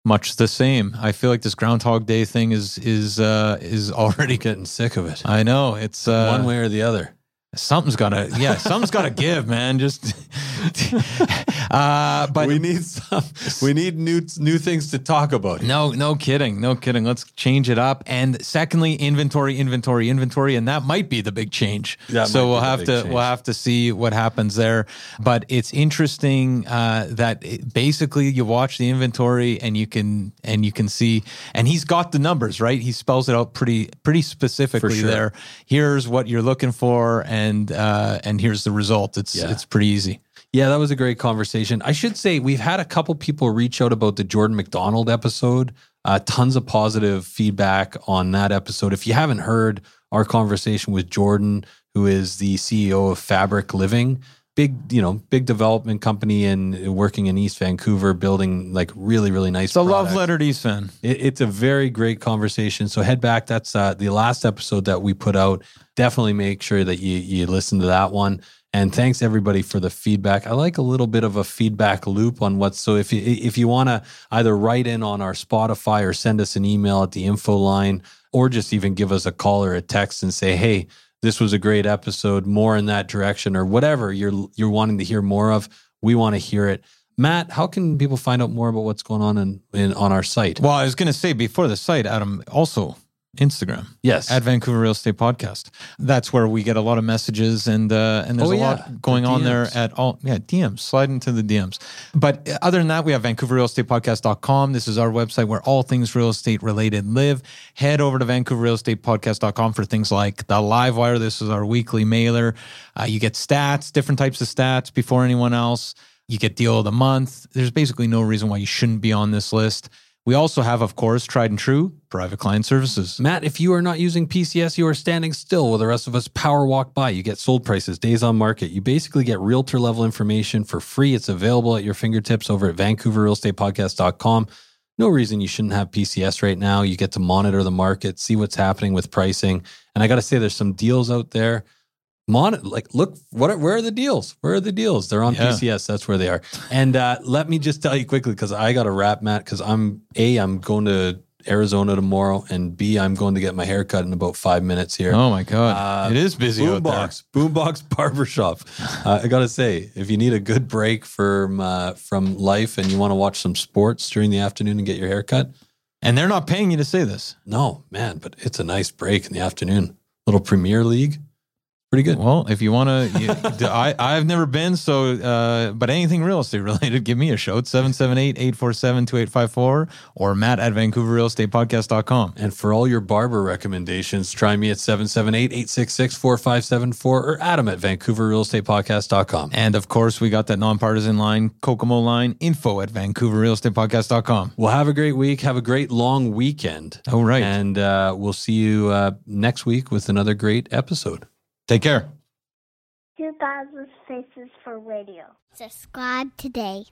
much the same. I feel like this Groundhog Day thing is is uh, is already getting sick of it. I know it's uh, one way or the other. Something's gotta, yeah, something's gotta give, man. Just, uh, but we need some, we need new new things to talk about. No, no kidding, no kidding. Let's change it up. And secondly, inventory, inventory, inventory, and that might be the big change. That so we'll have to change. we'll have to see what happens there. But it's interesting uh, that it, basically you watch the inventory and you can and you can see, and he's got the numbers right. He spells it out pretty pretty specifically sure. there. Here's what you're looking for. And and uh, and here's the result. It's yeah. it's pretty easy. Yeah, that was a great conversation. I should say we've had a couple people reach out about the Jordan McDonald episode. Uh, tons of positive feedback on that episode. If you haven't heard our conversation with Jordan, who is the CEO of Fabric Living, big you know big development company and working in East Vancouver, building like really really nice. It's a love letter to East Van. It, it's a very great conversation. So head back. That's uh, the last episode that we put out definitely make sure that you you listen to that one. And thanks everybody for the feedback. I like a little bit of a feedback loop on what's so if you if you want to either write in on our Spotify or send us an email at the info line or just even give us a call or a text and say, "Hey, this was a great episode, more in that direction or whatever you're you're wanting to hear more of, we want to hear it." Matt, how can people find out more about what's going on in, in on our site? Well, I was going to say before the site, Adam, also Instagram. Yes. At Vancouver Real Estate Podcast. That's where we get a lot of messages and uh, and there's oh, a yeah. lot going the on there at all yeah, DMs. Slide into the DMs. But other than that, we have VancouverRealEstatePodcast.com. This is our website where all things real estate related live. Head over to VancouverRealEstatePodcast.com for things like the live wire. This is our weekly mailer. Uh, you get stats, different types of stats before anyone else. You get deal of the month. There's basically no reason why you shouldn't be on this list. We also have, of course, tried and true private client services. Matt, if you are not using PCS, you are standing still while the rest of us power walk by. You get sold prices, days on market. You basically get realtor level information for free. It's available at your fingertips over at VancouverRealEstatePodcast.com. No reason you shouldn't have PCS right now. You get to monitor the market, see what's happening with pricing. And I got to say, there's some deals out there mon like look what are, where are the deals? Where are the deals? They're on yeah. pcs that's where they are. And uh, let me just tell you quickly because i got a wrap matt because i'm a i'm going to arizona tomorrow and b i'm going to get my hair cut in about five minutes here. Oh my god. Uh, it is busy boombox boombox barbershop. Uh, i gotta say if you need a good break from uh, from life and you want to watch some sports during the afternoon and get your hair cut. And they're not paying you to say this. No man but it's a nice break in the afternoon. Little premier league pretty good. Well, if you want to, I, I've never been, so, uh, but anything real estate related, give me a show. It's 778-847-2854 or matt at vancouverrealestatepodcast.com. And for all your barber recommendations, try me at 778-866-4574 or Adam at vancouverrealestatepodcast.com. And of course, we got that nonpartisan line, Kokomo line, info at vancouverrealestatepodcast.com. Well, have a great week. Have a great long weekend. Oh, right. And uh, we'll see you uh, next week with another great episode. Take care. 2000 Faces for Radio. Subscribe today.